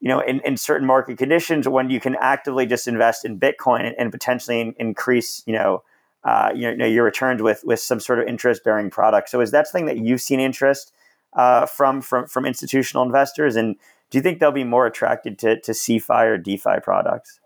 you know, in, in certain market conditions when you can actively just invest in Bitcoin and, and potentially in, increase, you know, uh, you know, your returns with with some sort of interest bearing product. So, is that something that you've seen interest uh, from from from institutional investors, and do you think they'll be more attracted to to CeFi or DeFi products?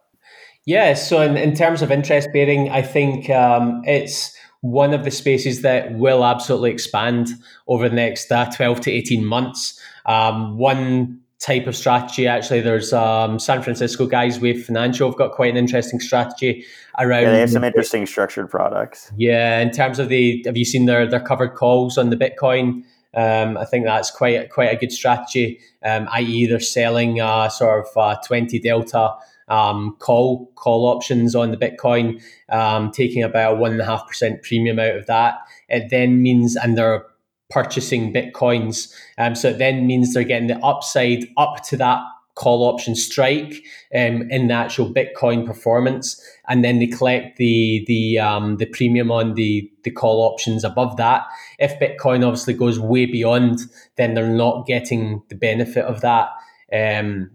Yeah. So, in, in terms of interest bearing, I think um, it's one of the spaces that will absolutely expand over the next uh, 12 to 18 months. Um, one type of strategy, actually, there's um, San Francisco guys with Financial have got quite an interesting strategy around. Yeah, they have some interesting structured products. Yeah, in terms of the, have you seen their, their covered calls on the Bitcoin? Um, I think that's quite quite a good strategy. Um, i.e., they're selling uh, sort of uh, 20 delta um, call call options on the Bitcoin, um, taking about one and a half percent premium out of that. It then means, and they're purchasing bitcoins, um, so it then means they're getting the upside up to that call option strike um, in the actual Bitcoin performance, and then they collect the the um, the premium on the the call options above that. If Bitcoin obviously goes way beyond, then they're not getting the benefit of that. Um,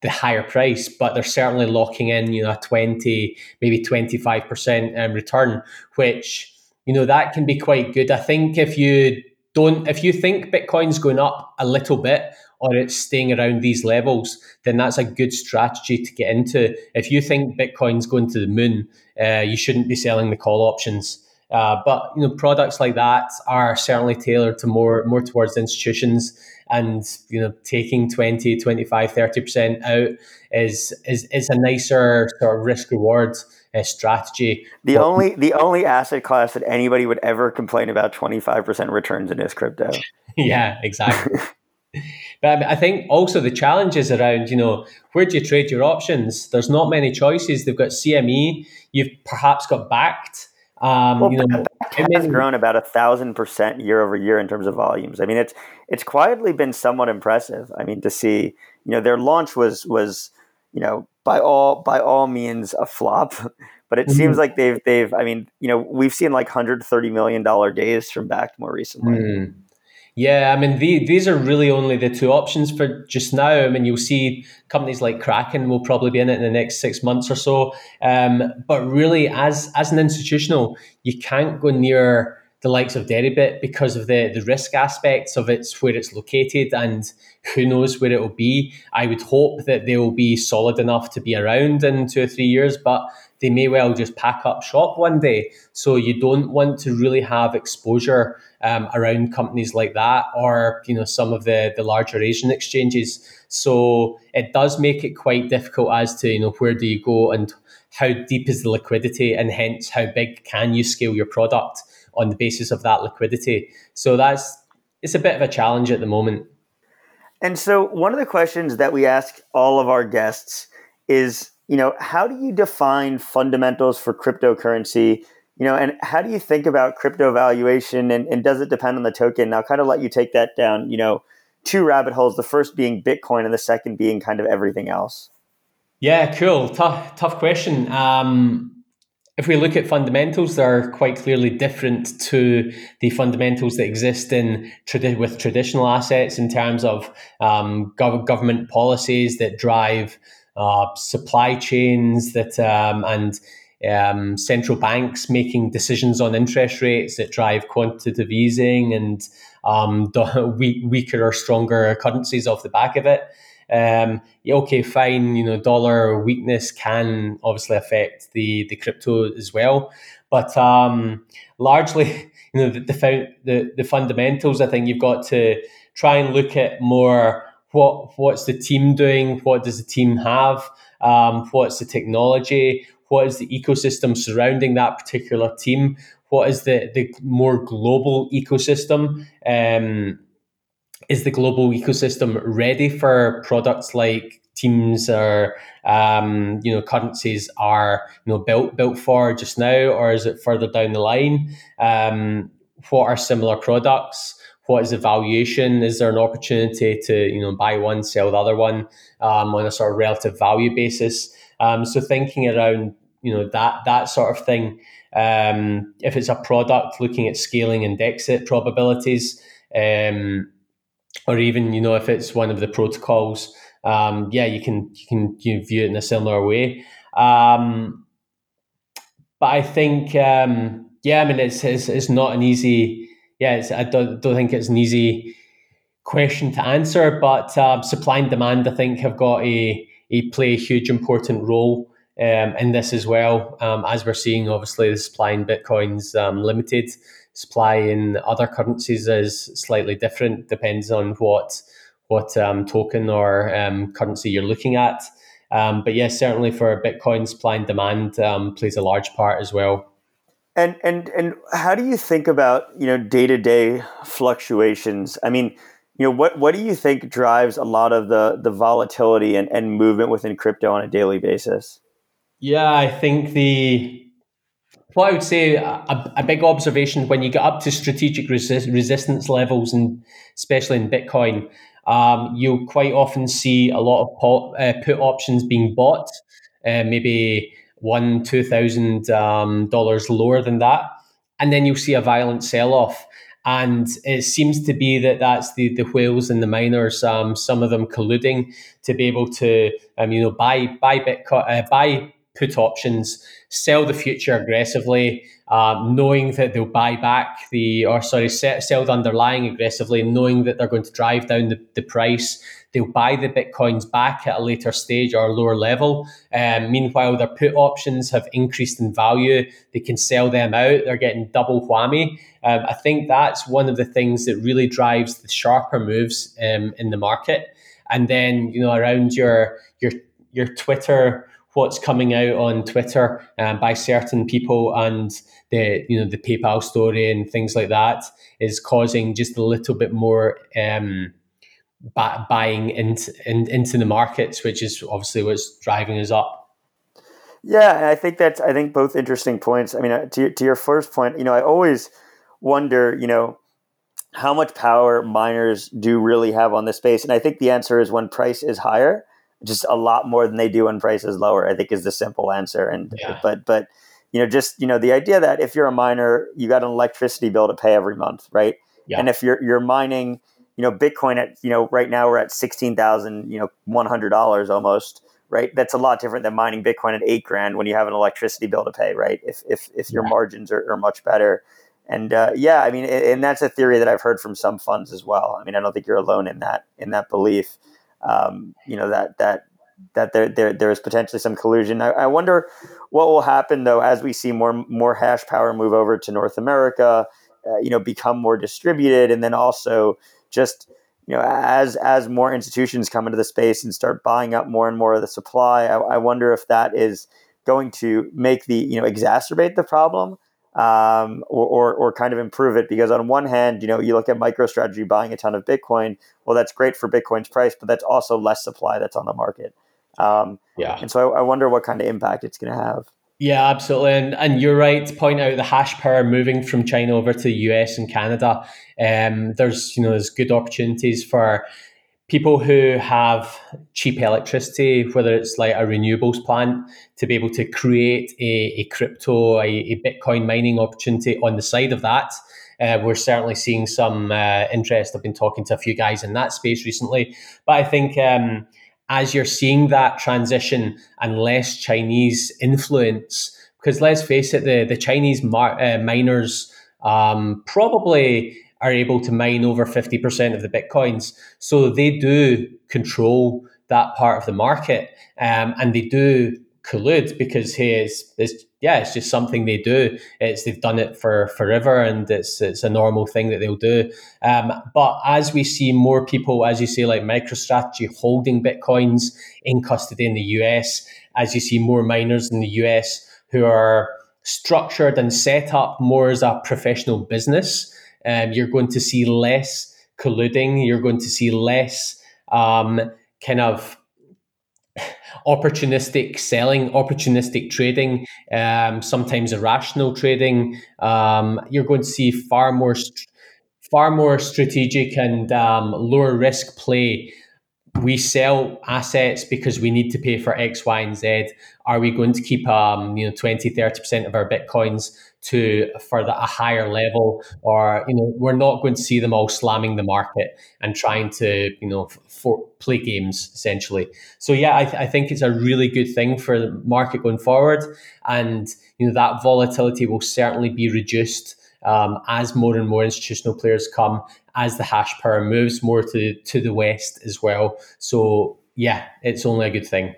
the higher price, but they're certainly locking in, you know, a 20, maybe 25% um, return, which, you know, that can be quite good. I think if you don't, if you think Bitcoin's going up a little bit or it's staying around these levels, then that's a good strategy to get into. If you think Bitcoin's going to the moon, uh, you shouldn't be selling the call options. Uh, but you know, products like that are certainly tailored to more more towards institutions and you know taking 20 25 30% out is is is a nicer sort of risk reward uh, strategy the but, only the only asset class that anybody would ever complain about 25% returns in is crypto yeah exactly but I think also the challenges around, you know, where do you trade your options? There's not many choices. They've got CME. You've perhaps got Bakkt. Um, well, you know, has grown about a thousand percent year over year in terms of volumes. I mean, it's it's quietly been somewhat impressive. I mean, to see you know their launch was was you know by all by all means a flop, but it mm-hmm. seems like they've they've I mean you know we've seen like hundred thirty million dollar days from Bakkt more recently. Mm. Yeah, I mean, the, these are really only the two options for just now. I mean, you'll see companies like Kraken will probably be in it in the next six months or so. Um, but really, as as an institutional, you can't go near the likes of Deribit because of the, the risk aspects of it's where it's located and who knows where it will be. I would hope that they will be solid enough to be around in two or three years, but they may well just pack up shop one day. So you don't want to really have exposure um, around companies like that or you know some of the the larger Asian exchanges. So it does make it quite difficult as to you know where do you go and how deep is the liquidity and hence how big can you scale your product on the basis of that liquidity. So that's it's a bit of a challenge at the moment. And so one of the questions that we ask all of our guests is, you know, how do you define fundamentals for cryptocurrency you know and how do you think about crypto valuation and, and does it depend on the token now kind of let you take that down you know two rabbit holes the first being bitcoin and the second being kind of everything else Yeah, cool. Tough, tough question. Um, if we look at fundamentals, they're quite clearly different to the fundamentals that exist in with traditional assets in terms of um, gov- government policies that drive uh, supply chains that um, and um, central banks making decisions on interest rates that drive quantitative easing and um, weaker or stronger currencies off the back of it um, yeah, okay, fine, you know, dollar weakness can obviously affect the the crypto as well, but um, largely, you know, the, the the the fundamentals. I think you've got to try and look at more what what's the team doing, what does the team have, um, what's the technology, what is the ecosystem surrounding that particular team, what is the the more global ecosystem. Um, is the global ecosystem ready for products like teams or um, you know currencies are you know built built for just now, or is it further down the line? Um, what are similar products? What is the valuation? Is there an opportunity to you know buy one, sell the other one um, on a sort of relative value basis? Um, so thinking around you know that that sort of thing. Um, if it's a product, looking at scaling and exit probabilities. Um, or even you know if it's one of the protocols, um, yeah, you can you can you view it in a similar way. Um, but I think um, yeah, I mean it's, it's it's not an easy yeah, I don't don't think it's an easy question to answer. But uh, supply and demand, I think, have got a a play a huge important role um, in this as well. Um, as we're seeing, obviously, the supply in Bitcoin's um, limited supply in other currencies is slightly different. Depends on what what um, token or um, currency you're looking at. Um, but yes, certainly for Bitcoin, supply and demand um, plays a large part as well. And and and how do you think about you know day to day fluctuations? I mean, you know what what do you think drives a lot of the the volatility and, and movement within crypto on a daily basis? Yeah, I think the what I would say a, a, big observation when you get up to strategic resist, resistance levels, and especially in Bitcoin, um, you'll quite often see a lot of uh, put options being bought, uh, maybe one, two thousand um, dollars lower than that, and then you'll see a violent sell off. And it seems to be that that's the, the whales and the miners, um, some of them colluding to be able to, um, you know, buy buy Bitcoin, uh, buy put options, sell the future aggressively, um, knowing that they'll buy back the, or sorry, sell the underlying aggressively, knowing that they're going to drive down the, the price. They'll buy the bitcoins back at a later stage or lower level. Um, meanwhile, their put options have increased in value. They can sell them out. They're getting double whammy. Um, I think that's one of the things that really drives the sharper moves um, in the market. And then, you know, around your your your Twitter what's coming out on Twitter um, by certain people and the you know the PayPal story and things like that is causing just a little bit more um, buying into in, into the markets, which is obviously what's driving us up. Yeah, I think that's I think both interesting points. I mean, uh, to to your first point, you know, I always wonder, you know, how much power miners do really have on this space, and I think the answer is when price is higher just a lot more than they do when prices lower. I think is the simple answer. And yeah. but but you know just you know the idea that if you're a miner, you got an electricity bill to pay every month, right? Yeah. And if you're you're mining, you know, Bitcoin at you know right now we're at sixteen thousand you know one hundred dollars almost. Right, that's a lot different than mining Bitcoin at eight grand when you have an electricity bill to pay. Right, if if if your yeah. margins are, are much better, and uh, yeah, I mean, and that's a theory that I've heard from some funds as well. I mean, I don't think you're alone in that in that belief um, you know that that that there there there is potentially some collusion. I, I, wonder what will happen though as we see more more hash power move over to North America, uh, you know, become more distributed, and then also just you know as as more institutions come into the space and start buying up more and more of the supply. I, I wonder if that is going to make the you know exacerbate the problem um, or, or, or, kind of improve it. Because on one hand, you know, you look at MicroStrategy buying a ton of Bitcoin. Well, that's great for Bitcoin's price, but that's also less supply that's on the market. Um, yeah. And so I, I wonder what kind of impact it's going to have. Yeah, absolutely. And, and you're right to point out the hash power moving from China over to the US and Canada. Um, there's, you know, there's good opportunities for people who have cheap electricity, whether it's like a renewables plant, to be able to create a, a crypto, a, a, Bitcoin mining opportunity on the side of that. Uh, we're certainly seeing some uh, interest. I've been talking to a few guys in that space recently, but I think um, as you're seeing that transition and less Chinese influence, because let's face it, the the Chinese mar- uh, miners um, probably are able to mine over 50% of the bitcoins. So they do control that part of the market um, and they do collude because hey, it's, yeah, it's just something they do. It's they've done it for forever, and it's it's a normal thing that they'll do. Um, but as we see more people, as you say, like MicroStrategy holding bitcoins in custody in the US, as you see more miners in the US who are structured and set up more as a professional business, um, you're going to see less colluding. You're going to see less um, kind of opportunistic selling, opportunistic trading, um, sometimes irrational trading. Um, you're going to see far more, far more strategic and um, lower risk play we sell assets because we need to pay for X, Y, and Z. Are we going to keep um, you know 20, 30% of our bitcoins to for the, a higher level? Or, you know, we're not going to see them all slamming the market and trying to, you know, for play games essentially. So yeah, I, th- I think it's a really good thing for the market going forward. And you know, that volatility will certainly be reduced um, as more and more institutional players come, as the hash power moves more to to the west as well. So yeah, it's only a good thing.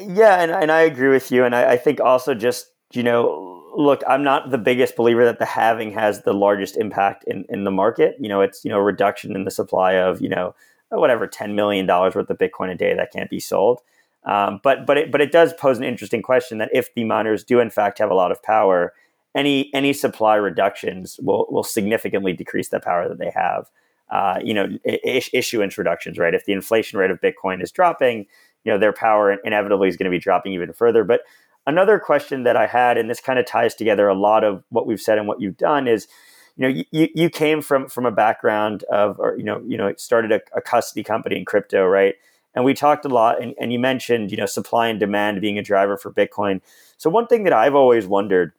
Yeah, and, and I agree with you. And I, I think also just, you know, look, I'm not the biggest believer that the halving has the largest impact in, in the market. You know, it's, you know, reduction in the supply of, you know, whatever, $10 million worth of Bitcoin a day that can't be sold. Um, but but it, but it does pose an interesting question that if the miners do in fact have a lot of power, any any supply reductions will will significantly decrease the power that they have. Uh, you know, is, issuance reductions, right? If the inflation rate of Bitcoin is dropping, you know, their power inevitably is going to be dropping even further. But another question that I had, and this kind of ties together a lot of what we've said and what you've done, is, you know, you, you came from from a background of, or you know, you know, started a, a custody company in crypto, right? And we talked a lot, and, and you mentioned, you know, supply and demand being a driver for Bitcoin. So one thing that I've always wondered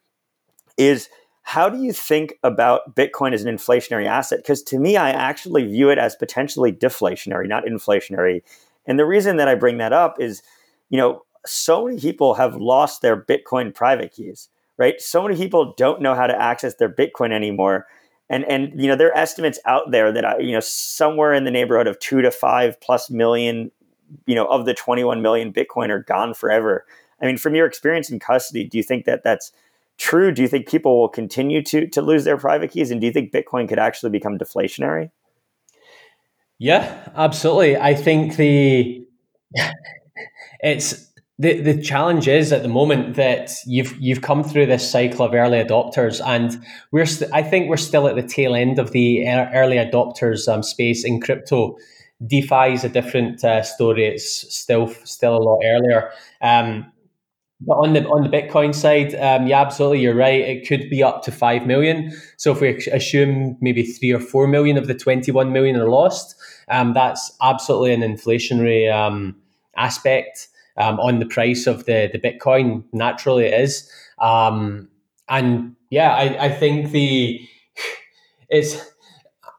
is how do you think about Bitcoin as an inflationary asset? Because to me, I actually view it as potentially deflationary, not inflationary. And the reason that I bring that up is, you know, so many people have lost their Bitcoin private keys, right? So many people don't know how to access their Bitcoin anymore. And, and you know, there are estimates out there that, I, you know, somewhere in the neighborhood of two to five plus million, you know, of the 21 million Bitcoin are gone forever. I mean, from your experience in custody, do you think that that's true? Do you think people will continue to to lose their private keys, and do you think Bitcoin could actually become deflationary? Yeah, absolutely. I think the it's the the challenge is at the moment that you've you've come through this cycle of early adopters, and we're st- I think we're still at the tail end of the early adopters um, space in crypto. DeFi is a different uh, story. It's still still a lot earlier. Um, but on the on the Bitcoin side, um, yeah, absolutely, you're right. It could be up to five million. So if we assume maybe three or four million of the twenty-one million are lost, um, that's absolutely an inflationary um, aspect um, on the price of the the Bitcoin. Naturally, it is. Um, and yeah, I, I think the it's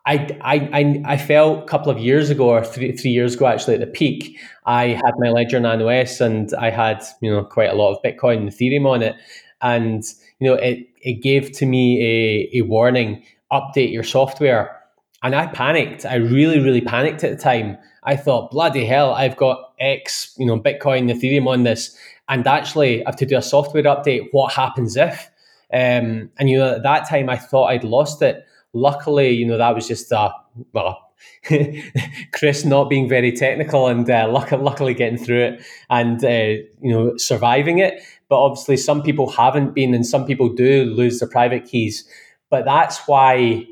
I, I, I felt a couple of years ago or three, three years ago actually at the peak, I had my Ledger Nano S and I had, you know, quite a lot of Bitcoin and Ethereum on it. And, you know, it, it gave to me a, a warning, update your software. And I panicked. I really, really panicked at the time. I thought, bloody hell, I've got X, you know, Bitcoin, Ethereum on this. And actually I have to do a software update. What happens if? Um, and, you know, at that time I thought I'd lost it luckily, you know, that was just a well, Chris not being very technical and uh, luck- luckily getting through it and uh, you know surviving it. But obviously, some people haven't been, and some people do lose their private keys. But that's why,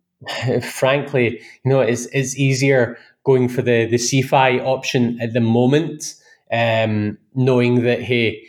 frankly, you know, it's, it's easier going for the the CeFi option at the moment, um, knowing that hey,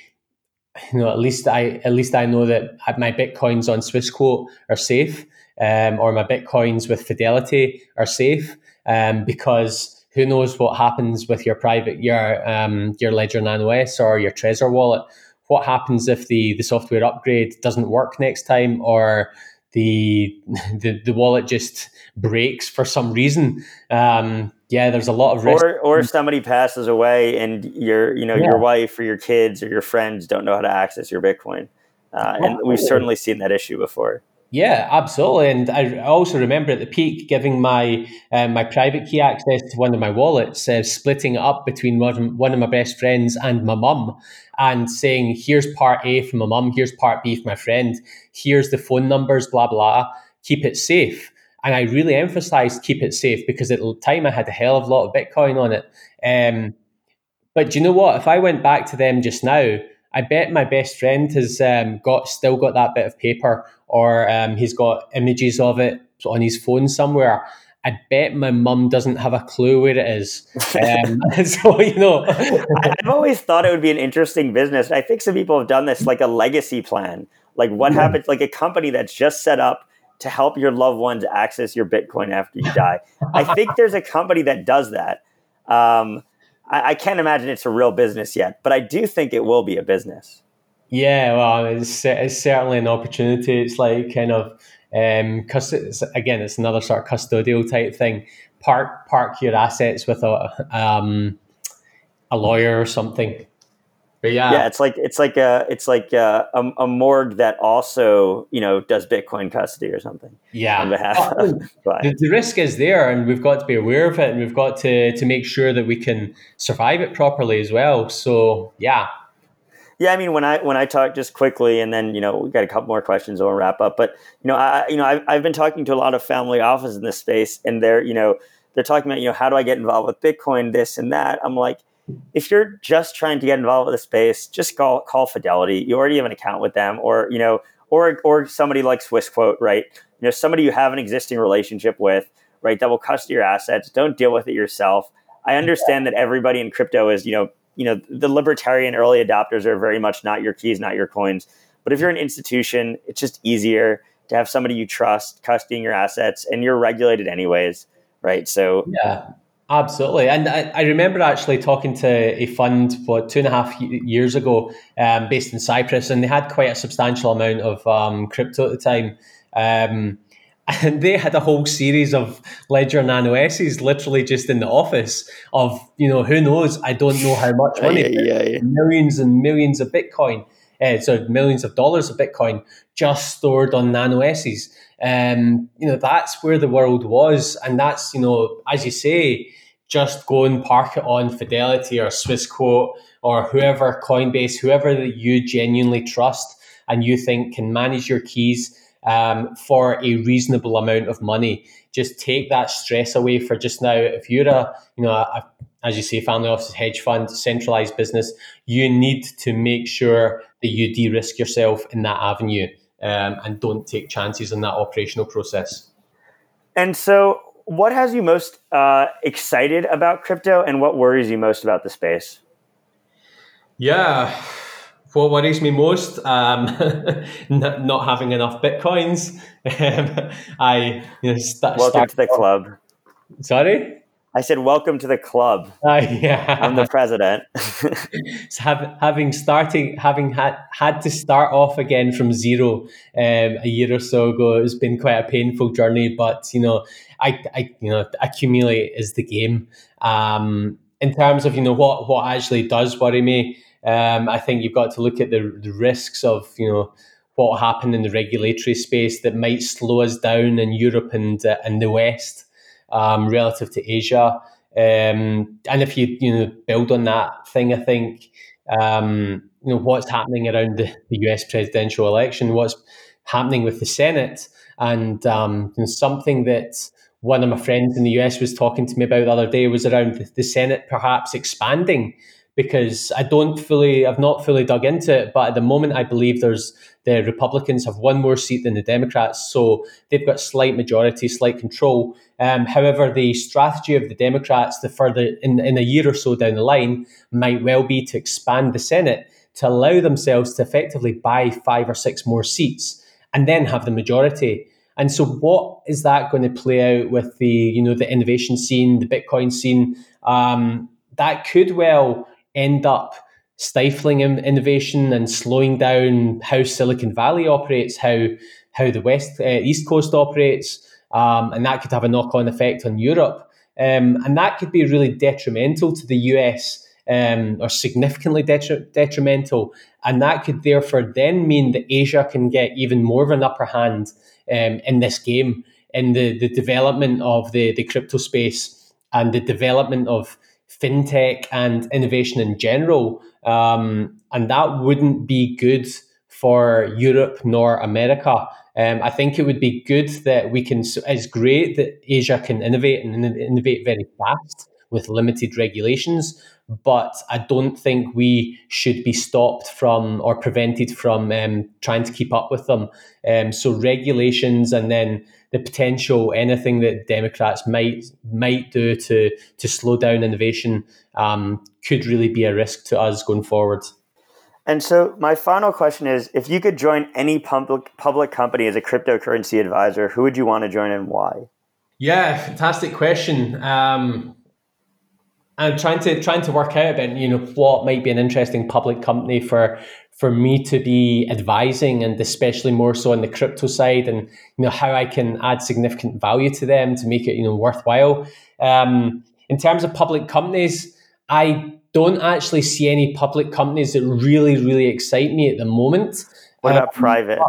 you know, at least I at least I know that my bitcoins on Swissquote are safe um, or my bitcoins with Fidelity are safe um, because who knows what happens with your private your um, your Ledger Nano S or your Trezor wallet? What happens if the the software upgrade doesn't work next time, or the the, the wallet just breaks for some reason? Um, yeah, there's a lot of risk. Or or somebody passes away and your you know yeah. your wife or your kids or your friends don't know how to access your Bitcoin, uh, and we've certainly seen that issue before. Yeah, absolutely. And I also remember at the peak giving my um, my private key access to one of my wallets, uh, splitting it up between one, one of my best friends and my mum, and saying, "Here's part A from my mum, here's part B from my friend, here's the phone numbers, blah blah. Keep it safe." And I really emphasized keep it safe because at the time I had a hell of a lot of Bitcoin on it. Um, but do you know what? If I went back to them just now, I bet my best friend has um, got still got that bit of paper, or um, he's got images of it on his phone somewhere. I bet my mum doesn't have a clue where it is. Um, so you know, I've always thought it would be an interesting business. I think some people have done this, like a legacy plan. Like what yeah. happens, like a company that's just set up to help your loved ones access your Bitcoin after you die. I think there's a company that does that. Um, I, I, can't imagine it's a real business yet, but I do think it will be a business. Yeah, well, it's, it's certainly an opportunity. It's like kind of um, cause it's, again, it's another sort of custodial type thing. Park park your assets with a um, a lawyer or something. But yeah, yeah, it's like it's like a it's like a, a, a, morgue that also you know does Bitcoin custody or something. Yeah, on behalf oh, of the, the, risk is there, and we've got to be aware of it, and we've got to to make sure that we can survive it properly as well. So yeah, yeah. I mean, when I when I talk just quickly, and then you know we got a couple more questions, and we'll wrap up. But you know, I you know I've I've been talking to a lot of family offices in this space, and they're you know they're talking about you know how do I get involved with Bitcoin, this and that. I'm like if you're just trying to get involved with the space, just call call Fidelity. You already have an account with them, or you know, or or somebody like Swissquote, right? You know, somebody you have an existing relationship with, right? That will custody your assets. Don't deal with it yourself. I understand that everybody in crypto is, you know, you know, the libertarian early adopters are very much not your keys, not your coins. But if you're an institution, it's just easier to have somebody you trust custodying your assets, and you're regulated anyways, right? So yeah, Absolutely, and I, I, remember actually talking to a fund what two and a half years ago, um, based in Cyprus, and they had quite a substantial amount of um, crypto at the time. Um, and they had a whole series of Ledger Nano S's literally just in the office of you know who knows I don't know how much money yeah, yeah, yeah. millions and millions of Bitcoin uh, so millions of dollars of Bitcoin just stored on Nano S's um, you know that's where the world was and that's you know as you say just go and park it on Fidelity or Swissquote or whoever, Coinbase, whoever that you genuinely trust and you think can manage your keys um, for a reasonable amount of money. Just take that stress away for just now. If you're a, you know, a, as you say, family office, hedge fund, centralized business, you need to make sure that you de-risk yourself in that avenue um, and don't take chances in that operational process. And so, what has you most uh, excited about crypto and what worries you most about the space? Yeah, what worries me most, um, not having enough bitcoins. Um, I you know, st- welcome to the club. Sorry. I said, "Welcome to the club." Uh, yeah, I'm the president. so have, having starting, having had had to start off again from zero um, a year or so ago, it's been quite a painful journey. But you know, I, I you know, accumulate is the game. Um, in terms of you know what what actually does worry me, um, I think you've got to look at the, the risks of you know what happened in the regulatory space that might slow us down in Europe and uh, and the West um, relative to Asia. Um, and if you you know build on that thing, I think um, you know what's happening around the, the, US presidential election, what's happening with the Senate, and um, you know, something that one of my friends in the US was talking to me about the other day was around the, the Senate perhaps expanding because I don't fully, I've not fully dug into it, but at the moment I believe there's the Republicans have one more seat than the Democrats, so they've got slight majority, slight control. Um, however, the strategy of the Democrats, the further in, in a year or so down the line, might well be to expand the Senate to allow themselves to effectively buy five or six more seats and then have the majority. And so, what is that going to play out with the you know the innovation scene, the Bitcoin scene? Um, that could well end up stifling innovation and slowing down how Silicon Valley operates, how how the West uh, East Coast operates, um, and that could have a knock on effect on Europe, um, and that could be really detrimental to the US um, or significantly detri- detrimental, and that could therefore then mean that Asia can get even more of an upper hand um, in this game in the the development of the the crypto space and the development of fintech and innovation in general. Um, and that wouldn't be good for Europe nor America. Um, I think it would be good that we can, it's great that Asia can innovate and innovate very fast with limited regulations, but I don't think we should be stopped from or prevented from um, trying to keep up with them. Um, so regulations and then the potential anything that Democrats might might do to to slow down innovation um, could really be a risk to us going forward. And so, my final question is: If you could join any public public company as a cryptocurrency advisor, who would you want to join and why? Yeah, fantastic question. Um, I'm trying to trying to work out about you know what might be an interesting public company for for me to be advising and especially more so on the crypto side and you know how I can add significant value to them to make it you know worthwhile. Um, in terms of public companies, I don't actually see any public companies that really really excite me at the moment. What about um, private?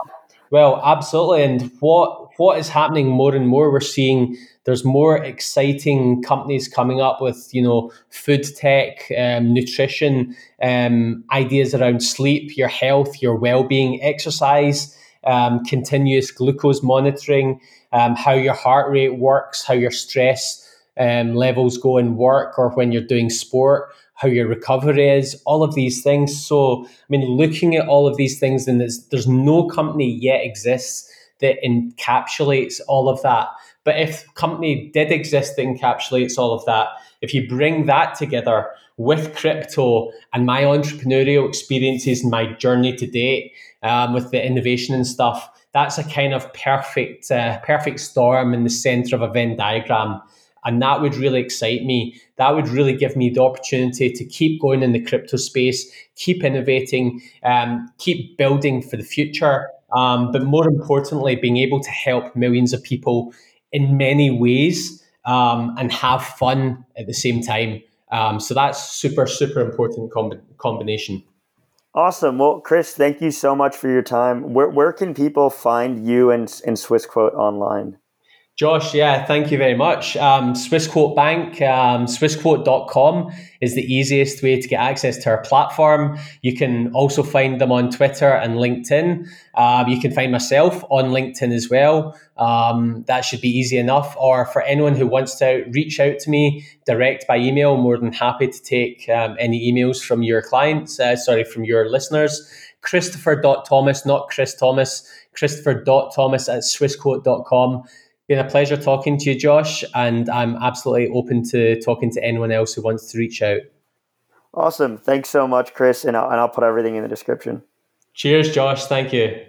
Well, absolutely. And what what is happening more and more, we're seeing there's more exciting companies coming up with you know food tech um, nutrition um, ideas around sleep your health your well-being exercise um, continuous glucose monitoring um, how your heart rate works how your stress um, levels go in work or when you're doing sport how your recovery is all of these things. So i mean looking at all of these things and there's, there's no company yet exists that encapsulates all of that but if company did exist that encapsulates all of that, if you bring that together with crypto and my entrepreneurial experiences and my journey to date um, with the innovation and stuff, that's a kind of perfect, uh, perfect storm in the center of a Venn diagram. And that would really excite me. That would really give me the opportunity to keep going in the crypto space, keep innovating, um, keep building for the future. Um, but more importantly, being able to help millions of people in many ways um, and have fun at the same time. Um, so that's super, super important comb- combination. Awesome. Well, Chris, thank you so much for your time. Where, where can people find you and, and Swissquote online? Josh, yeah, thank you very much. Um, Swissquote Bank, um, swissquote.com is the easiest way to get access to our platform. You can also find them on Twitter and LinkedIn. Um, you can find myself on LinkedIn as well. Um, that should be easy enough. Or for anyone who wants to reach out to me direct by email, more than happy to take um, any emails from your clients, uh, sorry, from your listeners. Christopher.thomas, not Chris Thomas, Christopher.thomas at swissquote.com been a pleasure talking to you, Josh, and I'm absolutely open to talking to anyone else who wants to reach out. Awesome. Thanks so much, Chris, and I'll, and I'll put everything in the description. Cheers, Josh. Thank you.